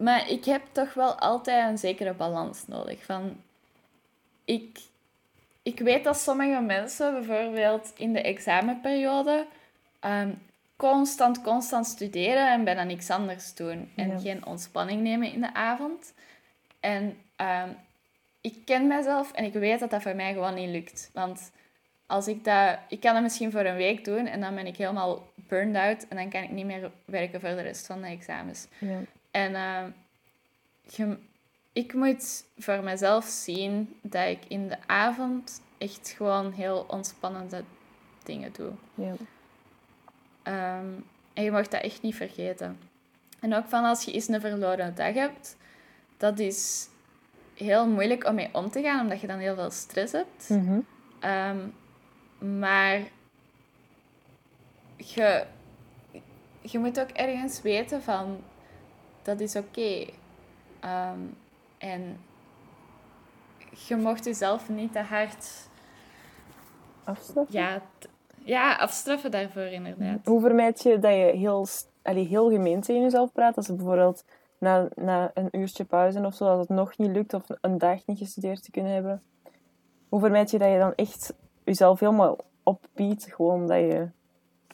Maar ik heb toch wel altijd een zekere balans nodig. Van, ik, ik weet dat sommige mensen bijvoorbeeld in de examenperiode ehm, constant, constant studeren en bijna niks anders doen. En Ja. geen ontspanning nemen in de avond. En ehm, ik ken mezelf en ik weet dat dat voor mij gewoon niet lukt. Want als ik dat... Ik kan dat misschien voor een week doen en dan ben ik helemaal burned out en dan kan ik niet meer werken voor de rest van de examens. Ja. En eh, je- ik moet voor mezelf zien dat ik in de avond echt gewoon heel ontspannende dingen doe. Ja. Ehm, en je mag dat echt niet vergeten. En ook van als je eens een verloren dag hebt, dat is heel moeilijk om mee om te gaan, omdat je dan heel veel stress hebt. Mhm. Ehm, maar je, je moet ook ergens weten van dat is oké. Ehm, en je mocht jezelf niet te hard Afstraffen? ja, ja, afstraffen daarvoor inderdaad. Hoe vermijd je dat je heel, allee, heel gemeen tegen jezelf praat? Als je bijvoorbeeld na, na een uurtje pauze of zo, als het nog niet lukt of een dag niet gestudeerd te kunnen hebben. Hoe vermijd je dat je dan echt jezelf helemaal opbiedt, gewoon dat je een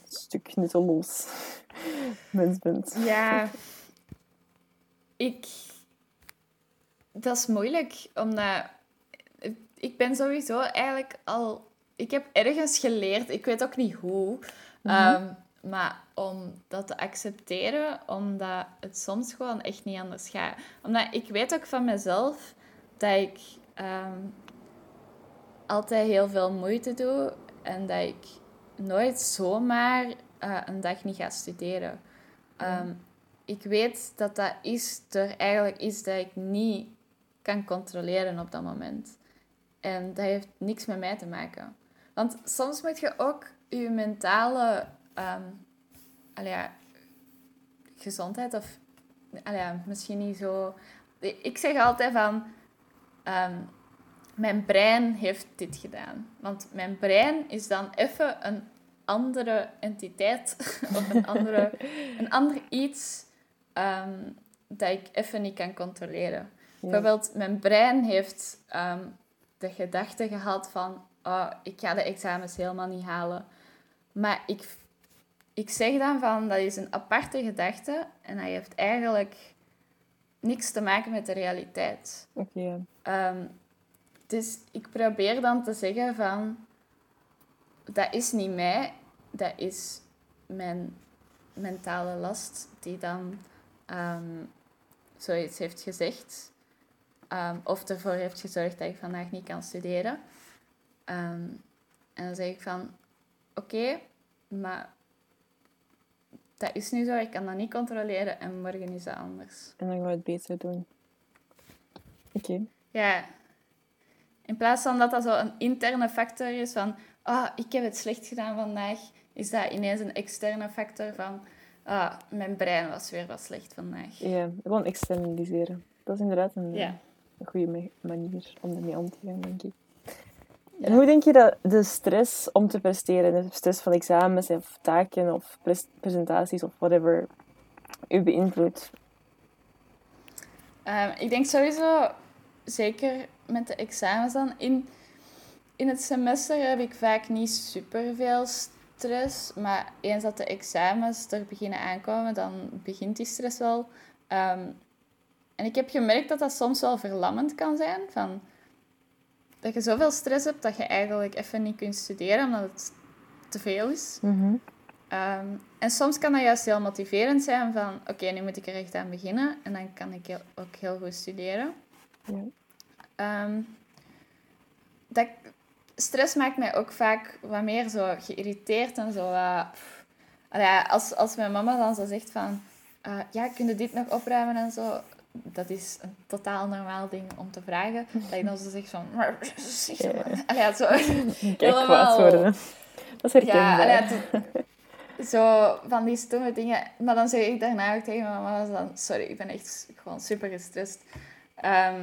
stuk nutteloos (laughs) mens bent? Ja, (laughs) ik. Dat is moeilijk, omdat ik ben sowieso eigenlijk al. Ik heb ergens geleerd, ik weet ook niet hoe, ehm, maar om dat te accepteren, omdat het soms gewoon echt niet anders gaat. Omdat ik weet ook van mezelf dat ik ehm, altijd heel veel moeite doe en dat ik nooit zomaar eh, een dag niet ga studeren. Ehm, ik weet dat dat is door eigenlijk iets dat ik niet kan controleren op dat moment. En dat heeft niks met mij te maken. Want soms moet je ook je mentale ja, gezondheid of ja, misschien niet zo. Ik zeg altijd van ehm, mijn brein heeft dit gedaan. Want mijn brein is dan even een andere entiteit (laughs) of een, andere, een ander iets ehm, dat ik even niet kan controleren. Bijvoorbeeld, mijn brein heeft ehm, de gedachte gehad van oh, ik ga de examens helemaal niet halen. Maar ik, ik zeg dan van dat is een aparte gedachte en hij heeft eigenlijk niks te maken met de realiteit. Oké. Ehm, dus ik probeer dan te zeggen van... Dat is niet mij, dat is mijn mentale last die dan ehm, zoiets heeft gezegd. Ehm, of ervoor heeft gezorgd dat ik vandaag niet kan studeren. Ehm, en dan zeg ik van... Oké, maar... Dat is nu zo, ik kan dat niet controleren en morgen is dat anders. En dan gaan we het beter doen. Oké. Ja. In plaats van dat dat zo een interne factor is van... Ah, ik heb het slecht gedaan vandaag. Is dat ineens een externe factor van... Ah, mijn brein was weer wat slecht vandaag. Ja, gewoon externaliseren. Dat is inderdaad een, Ja. een goede manier om ermee om te gaan, denk ik. En hoe denk je dat de stress om te presteren, de stress van examens of taken of pres- presentaties of whatever, u beïnvloedt? Ehm, ik denk sowieso, zeker met de examens dan, in, in het semester heb ik vaak niet superveel stress. Maar eens dat de examens er beginnen aankomen, dan begint die stress wel. Ehm, en ik heb gemerkt dat dat soms wel verlammend kan zijn. Van, dat je zoveel stress hebt dat je eigenlijk even niet kunt studeren, omdat het te veel is. Mhm. Ehm, en soms kan dat juist heel motiverend zijn van, oké, nu moet ik er echt aan beginnen. En dan kan ik heel- ook heel goed studeren. Ja. Ehm, dat, stress maakt mij ook vaak wat meer zo geïrriteerd en zo. Allee, ja, als, als mijn mama dan zo zegt van... eh, ja, kun je dit nog opruimen en zo? Dat is een totaal normaal ding om te vragen. Dat ik dan zo zeg van... "Maar, zeg Ja. maar." Allee, ja, zo. (laughs) Kijk, kwaad worden. Dat is Ja, herkenbaar. het- zo van die stomme dingen. Maar dan zeg ik daarna ook tegen mijn mama dan... Sorry, ik ben echt gewoon super gestrest. Ehm,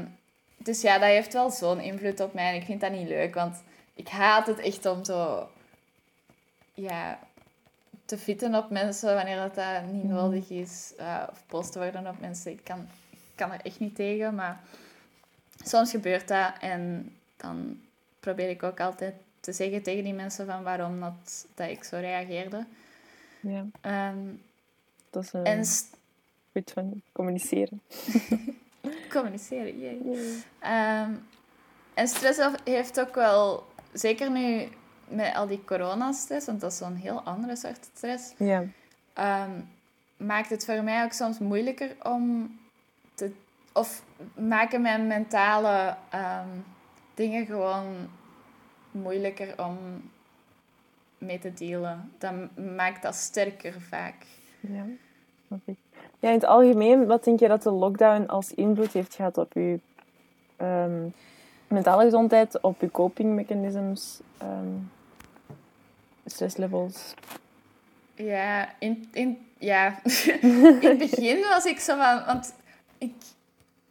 dus ja, dat heeft wel zo'n invloed op mij. En ik vind dat niet leuk, want ik haat het echt om zo... Ja, te fitten op mensen wanneer dat, dat niet Mhm. nodig is. eh, of boos te worden op mensen. Ik kan, ik kan er echt niet tegen, maar... Soms gebeurt dat en dan probeer ik ook altijd te zeggen tegen die mensen van waarom dat, dat ik zo reageerde. Ja, Ehm, dat is een en s- goed van communiceren. (laughs) communiceren, jee. Ehm, en stress heeft ook wel, zeker nu met al die coronastress, want dat is zo'n heel andere soort stress, Ja, ehm, maakt het voor mij ook soms moeilijker om te... Of maken mijn mentale ehm, dingen gewoon moeilijker om mee te dealen. Dat maakt dat sterker vaak. ja. Ja, in het algemeen, wat denk je dat de lockdown als invloed heeft gehad op je ehm, mentale gezondheid, op je copingmechanisms, ehm stresslevels? Ja, in, in, ja. (laughs) in het begin was ik zo van... Want ik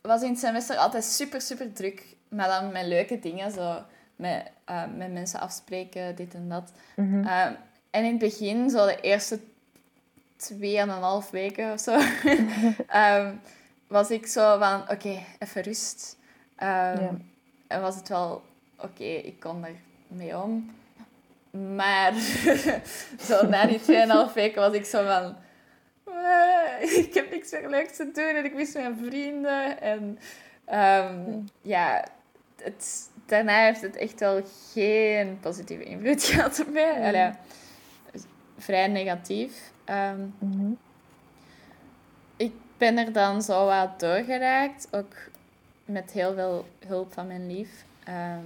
was in het semester altijd super, super druk. Maar dan met leuke dingen, zo met, eh, met mensen afspreken, dit en dat. Mhm. Ehm, en in het begin, zo de eerste tweeënhalf weken of zo, (laughs) ehm, was ik zo van, oké, even rust. Ja. En was het wel, oké, ik kon er mee om. Maar (laughs) zo na die tweeënhalf weken was ik zo van, "Eh, ik heb niks meer leuks te doen en ik mis mijn vrienden. En ehm, ja, het, daarna heeft het echt wel geen positieve invloed (laughs) gehad op mij. Allee, vrij negatief. Ehm, Mhm. ik ben er dan zo wat doorgeraakt, ook met heel veel hulp van mijn lief. Ehm,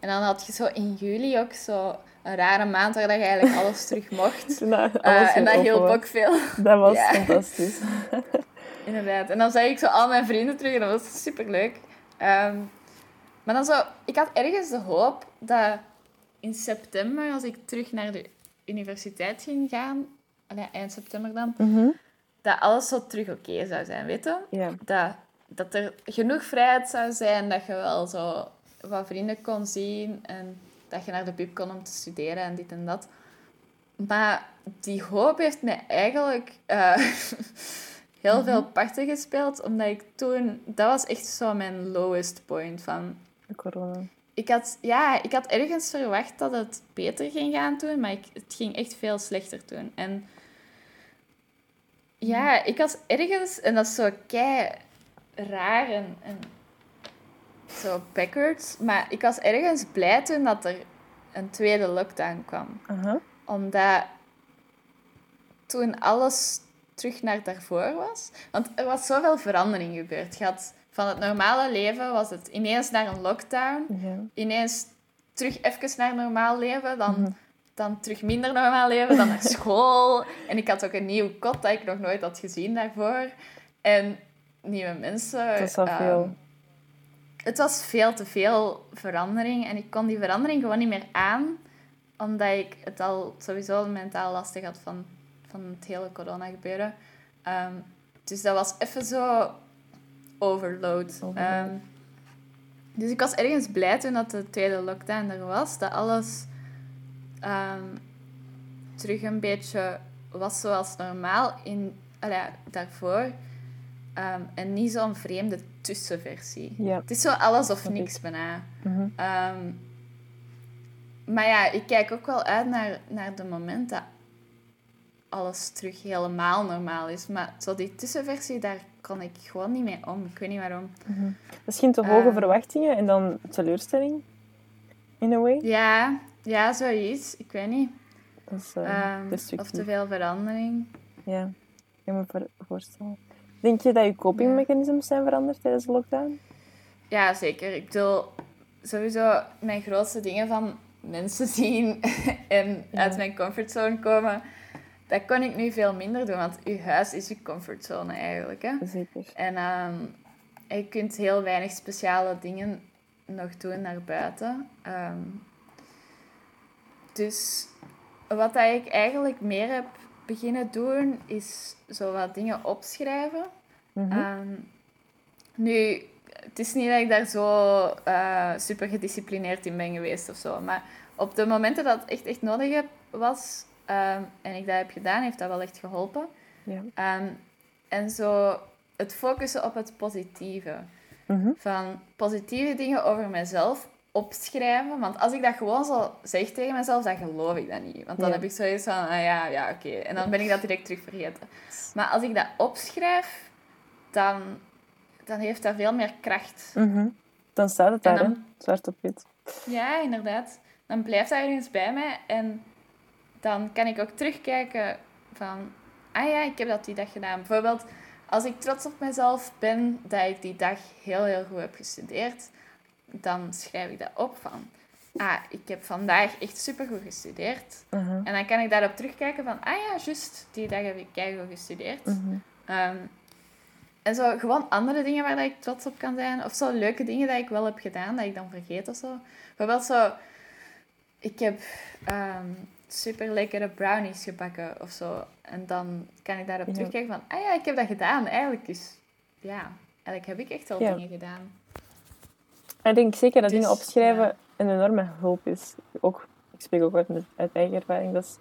en dan had je zo in juli ook zo een rare maand waar dat je eigenlijk alles (laughs) terug mocht. (laughs) Eh, en dat hielp ook veel, Dat was Ja. fantastisch. (laughs) inderdaad. En dan zag ik zo al mijn vrienden terug en dat was super leuk. maar dan zo, ik had ergens de hoop dat in september, als ik terug naar de universiteit ging gaan, eind september dan, Mhm. dat alles zo terug oké zou zijn, weet je? Dat, dat er genoeg vrijheid zou zijn dat je wel zo wat vrienden kon zien en dat je naar de pub kon om te studeren en dit en dat. Maar die hoop heeft mij eigenlijk eh, (laughs) heel veel parten gespeeld, omdat ik toen... Dat was echt zo mijn lowest point van... de corona. Ik had, ja, ik had ergens verwacht dat het beter ging gaan toen, maar ik, het ging echt veel slechter toen. En ja, ik was ergens, en dat is zo kei raar en, en zo backwards, maar ik was ergens blij toen dat er een tweede lockdown kwam. Omdat toen alles terug naar daarvoor was. Want er was zoveel verandering gebeurd. Je had, van het normale leven was het ineens naar een lockdown ineens terug even naar normaal leven, dan, Mhm. dan terug minder normaal leven, dan naar (laughs) school. En ik had ook een nieuw kot dat ik nog nooit had gezien daarvoor. En nieuwe mensen. Dat is wel ehm, veel. Het was veel te veel verandering en ik kon die verandering gewoon niet meer aan, omdat ik het al sowieso mentaal lastig had van, van het hele corona gebeuren. Ehm, dus dat was even zo overload. Overload. Ehm, dus ik was ergens blij toen dat de tweede lockdown er was, dat alles terug een beetje was zoals normaal in, allee, daarvoor. Ehm, en niet zo'n vreemde tussenversie. Het is zo alles of niks bijna. Mhm. Ehm, maar ja, ik kijk ook wel uit naar, naar de moment dat alles terug helemaal normaal is. Maar zo die tussenversie, daar kon ik gewoon niet mee om. Ik weet niet waarom. Misschien te hoge Ehm. verwachtingen en dan teleurstelling, in a way. Ja, ja, zoiets. Ik weet niet. Dat is uh, of te veel verandering. Ja, ik kan me voor, voorstellen. Denk je dat je copingmechanismes zijn veranderd tijdens de lockdown? Ja, zeker. Ik bedoel, sowieso mijn grootste dingen van mensen (laughs) zien en Ja. uit mijn comfortzone komen, dat kon ik nu veel minder doen, want je huis is je comfortzone eigenlijk. Hè? Zeker. En ehm, je kunt heel weinig speciale dingen nog doen naar buiten. Ehm, dus wat dat ik eigenlijk meer heb beginnen doen, is zo wat dingen opschrijven. Mhm. Ehm, nu, het is niet dat ik daar zo eh, super gedisciplineerd in ben geweest of zo. Maar op de momenten dat het echt, echt nodig was ehm, en ik dat heb gedaan, heeft dat wel echt geholpen. Ja. Ehm, en zo het focussen op het positieve. Mhm. Van positieve dingen over mezelf opschrijven. Want als ik dat gewoon zo zeg tegen mezelf, dan geloof ik dat niet. Want dan Ja. heb ik zoiets van, ah ja, ja, oké. En dan ben ik dat direct terug vergeten. Maar als ik dat opschrijf, dan, dan heeft dat veel meer kracht. Mhm. Dan staat het daar, dan- hè? zwart op wit. Ja, inderdaad. Dan blijft dat ergens bij mij. En dan kan ik ook terugkijken van... Ah ja, ik heb dat die dag gedaan. Bijvoorbeeld, als ik trots op mezelf ben dat ik die dag heel, heel goed heb gestudeerd, dan schrijf ik dat op van... Ah, ik heb vandaag echt supergoed gestudeerd. Mhm. En dan kan ik daarop terugkijken van... Ah ja, juist, die dag heb ik keigoed gestudeerd. Mhm. Ehm, en zo gewoon andere dingen waar dat ik trots op kan zijn. Of zo leuke dingen dat ik wel heb gedaan, dat ik dan vergeet of zo. Bijvoorbeeld zo... Ik heb ehm super lekkere brownies gebakken of zo. En dan kan ik daarop Ja. terugkijken van... Ah ja, ik heb dat gedaan. Eigenlijk is... Ja, eigenlijk heb ik echt wel Ja. dingen gedaan. Ik denk zeker dat Dus, dingen opschrijven ja. een enorme hulp is. Ook, ik spreek ook uit, uit eigen ervaring. Dat is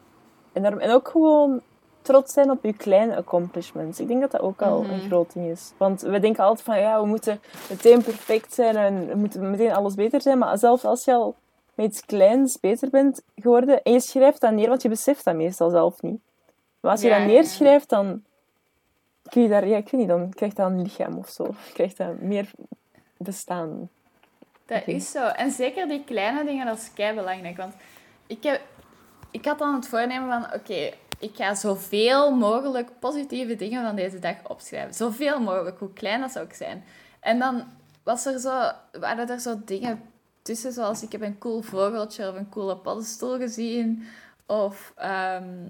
enorm. En ook gewoon trots zijn op je kleine accomplishments. Ik denk dat dat ook al Mhm. een groot ding is. Want we denken altijd van, ja, we moeten meteen perfect zijn en we moeten meteen alles beter zijn. Maar zelfs als je al met iets kleins beter bent geworden en je schrijft dat neer, want je beseft dat meestal zelf niet. Maar als je Ja, dat neerschrijft, dan kun je daar, ja, ik weet niet, dan krijgt dat een lichaam of zo. Je (laughs) krijgt dat meer bestaan. Dat is zo. En zeker die kleine dingen, dat is kei belangrijk. Want ik, heb, ik had dan het voornemen van, oké, ik ga zoveel mogelijk positieve dingen van deze dag opschrijven. Zoveel mogelijk, hoe klein dat zou ook zijn. En dan was er zo, waren er zo dingen tussen, zoals ik heb een cool vogeltje of een coole paddenstoel gezien. Of ehm,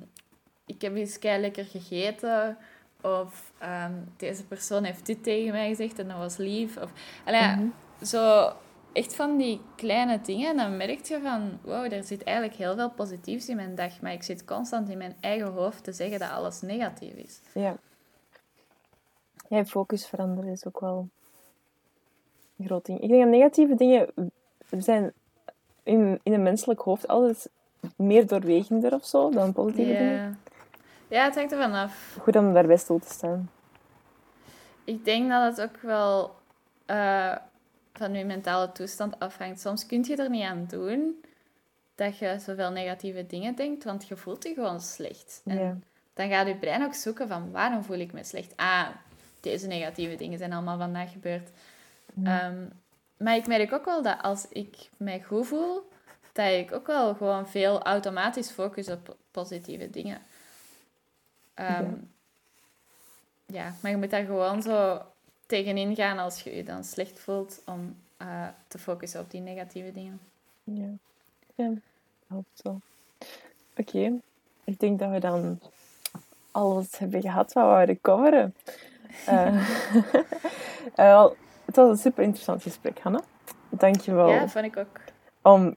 ik heb iets kei lekker gegeten. Of ehm, deze persoon heeft dit tegen mij gezegd en dat was lief. Of, Allee, Mhm. zo echt van die kleine dingen. En dan merk je van, wow, er zit eigenlijk heel veel positiefs in mijn dag. Maar ik zit constant in mijn eigen hoofd te zeggen dat alles negatief is. Ja. Ja, focus veranderen is ook wel een groot ding. Ik denk dat negatieve dingen zijn in, in een menselijk hoofd altijd meer doorwegender of zo dan positieve dingen. Ja. het hangt er vanaf. Goed om daarbij stil te staan. Ik denk dat het ook wel eh, van je mentale toestand afhangt. Soms kun je er niet aan doen dat je zoveel negatieve dingen denkt, want je voelt je gewoon slecht. En Ja. dan gaat je brein ook zoeken van waarom voel ik me slecht? Ah, deze negatieve dingen zijn allemaal vandaag gebeurd. Ehm, maar ik merk ook wel dat als ik mij goed voel, dat ik ook wel gewoon veel automatisch focus op positieve dingen. Ehm, Ja. ja, maar je moet daar gewoon zo tegenin gaan als je je dan slecht voelt om eh, te focussen op die negatieve dingen. Ja, ja helpt wel. Oké, ik denk dat we dan alles hebben gehad wat we wilden coveren. (laughs) Eh, (laughs) eh, het was een super interessant gesprek, Hanna. Dank je wel Ja, vond ik ook. om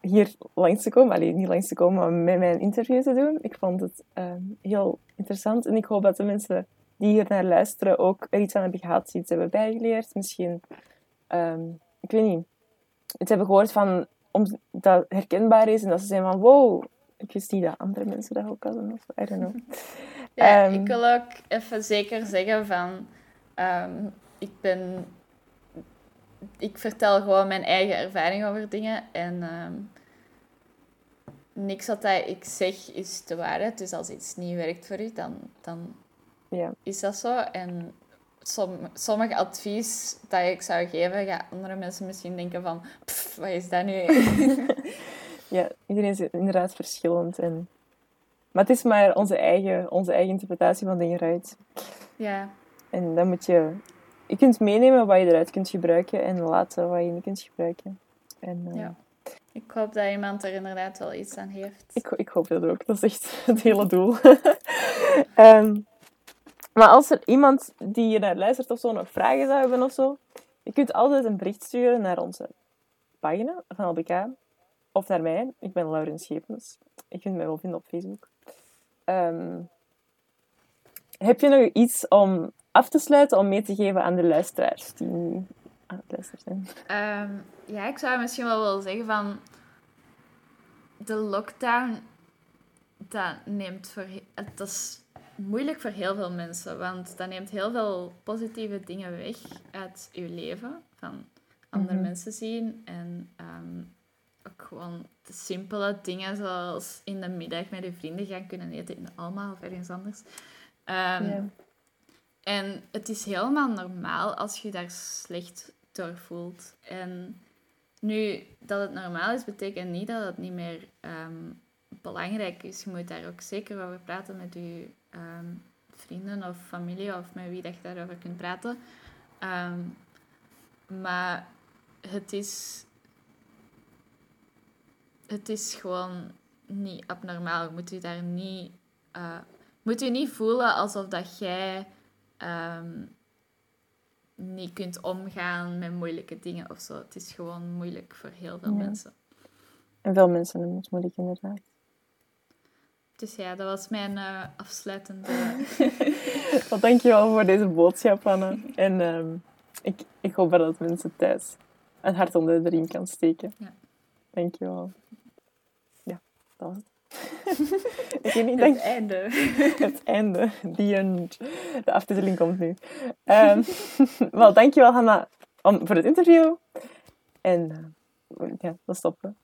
hier langs te komen. Alleen niet langs te komen, maar met mijn interview te doen. Ik vond het heel interessant. En ik hoop dat de mensen die hier naar luisteren ook er iets aan hebben gehad, iets hebben bijgeleerd. Misschien, ehm, ik weet niet, het hebben gehoord van, om, dat herkenbaar is en dat ze zijn van, wow, ik wist niet dat andere mensen dat ook hadden. Of, I don't know. (laughs) Ja, Ehm, ik wil ook even zeker zeggen van... ehm, ik ben... Ik vertel gewoon mijn eigen ervaring over dingen. En niks wat ik zeg is de waarheid. Dus als iets niet werkt voor u, dan, dan Ja, is dat zo. En som, sommige advies dat ik zou geven, gaan andere mensen misschien denken van... "Pff, wat is dat nu? (laughs) ja, iedereen is inderdaad verschillend. En Maar het is maar onze eigen, onze eigen interpretatie van dingen eruit. Ja. En dan moet je... Je kunt meenemen wat je eruit kunt gebruiken en laten wat je niet kunt gebruiken. En, uh, ja. Ik hoop dat iemand er inderdaad wel iets aan heeft. Ik, ik hoop dat ook. Dat is echt (laughs) het hele doel. um, (laughs) maar als er iemand die je naar luistert of zo nog vragen zou hebben of zo, je kunt altijd een bericht sturen naar onze pagina van LBK. Of naar mij. Ik ben Lauren Schepens. Je kunt mij wel vinden op Facebook. Um, heb je nog iets om af te sluiten, om mee te geven aan de luisteraars die nu aan het luisteren zijn? Um, ja, ik zou misschien wel willen zeggen van... De lockdown, dat neemt voor... Dat is moeilijk voor heel veel mensen, want dat neemt heel veel positieve dingen weg uit je leven. Van andere mm -hmm. mensen zien en um, ook gewoon de simpele dingen zoals in de middag met je vrienden gaan kunnen eten in de Alma of ergens anders. Um, yeah. En het is helemaal normaal als je daar slecht door voelt. En nu, dat het normaal is, betekent niet dat het niet meer um, belangrijk is. Je moet daar ook zeker over praten met je um, vrienden of familie of met wie dat je daarover kunt praten. Um, maar het is, het is gewoon niet abnormaal. Je moet je daar niet, uh, moet je niet voelen alsof dat jij um, niet kunt omgaan met moeilijke dingen of zo. Het is gewoon moeilijk voor heel veel Ja. mensen. En veel mensen hebben het moeilijk, inderdaad. Dus ja, dat was mijn eh, afsluitende... (laughs) Wel, dankjewel voor deze boodschap, Anna. En ehm, ik, ik hoop dat mensen thuis een hart onder de riem kan steken. Ja. Dankjewel. Ja, dat was het. ik weet niet, dank... (laughs) Het einde. het einde. The end. De aftiteling komt nu. Ehm (laughs) wel, dankjewel Hanna om, voor het interview. En uh, ja, we stoppen.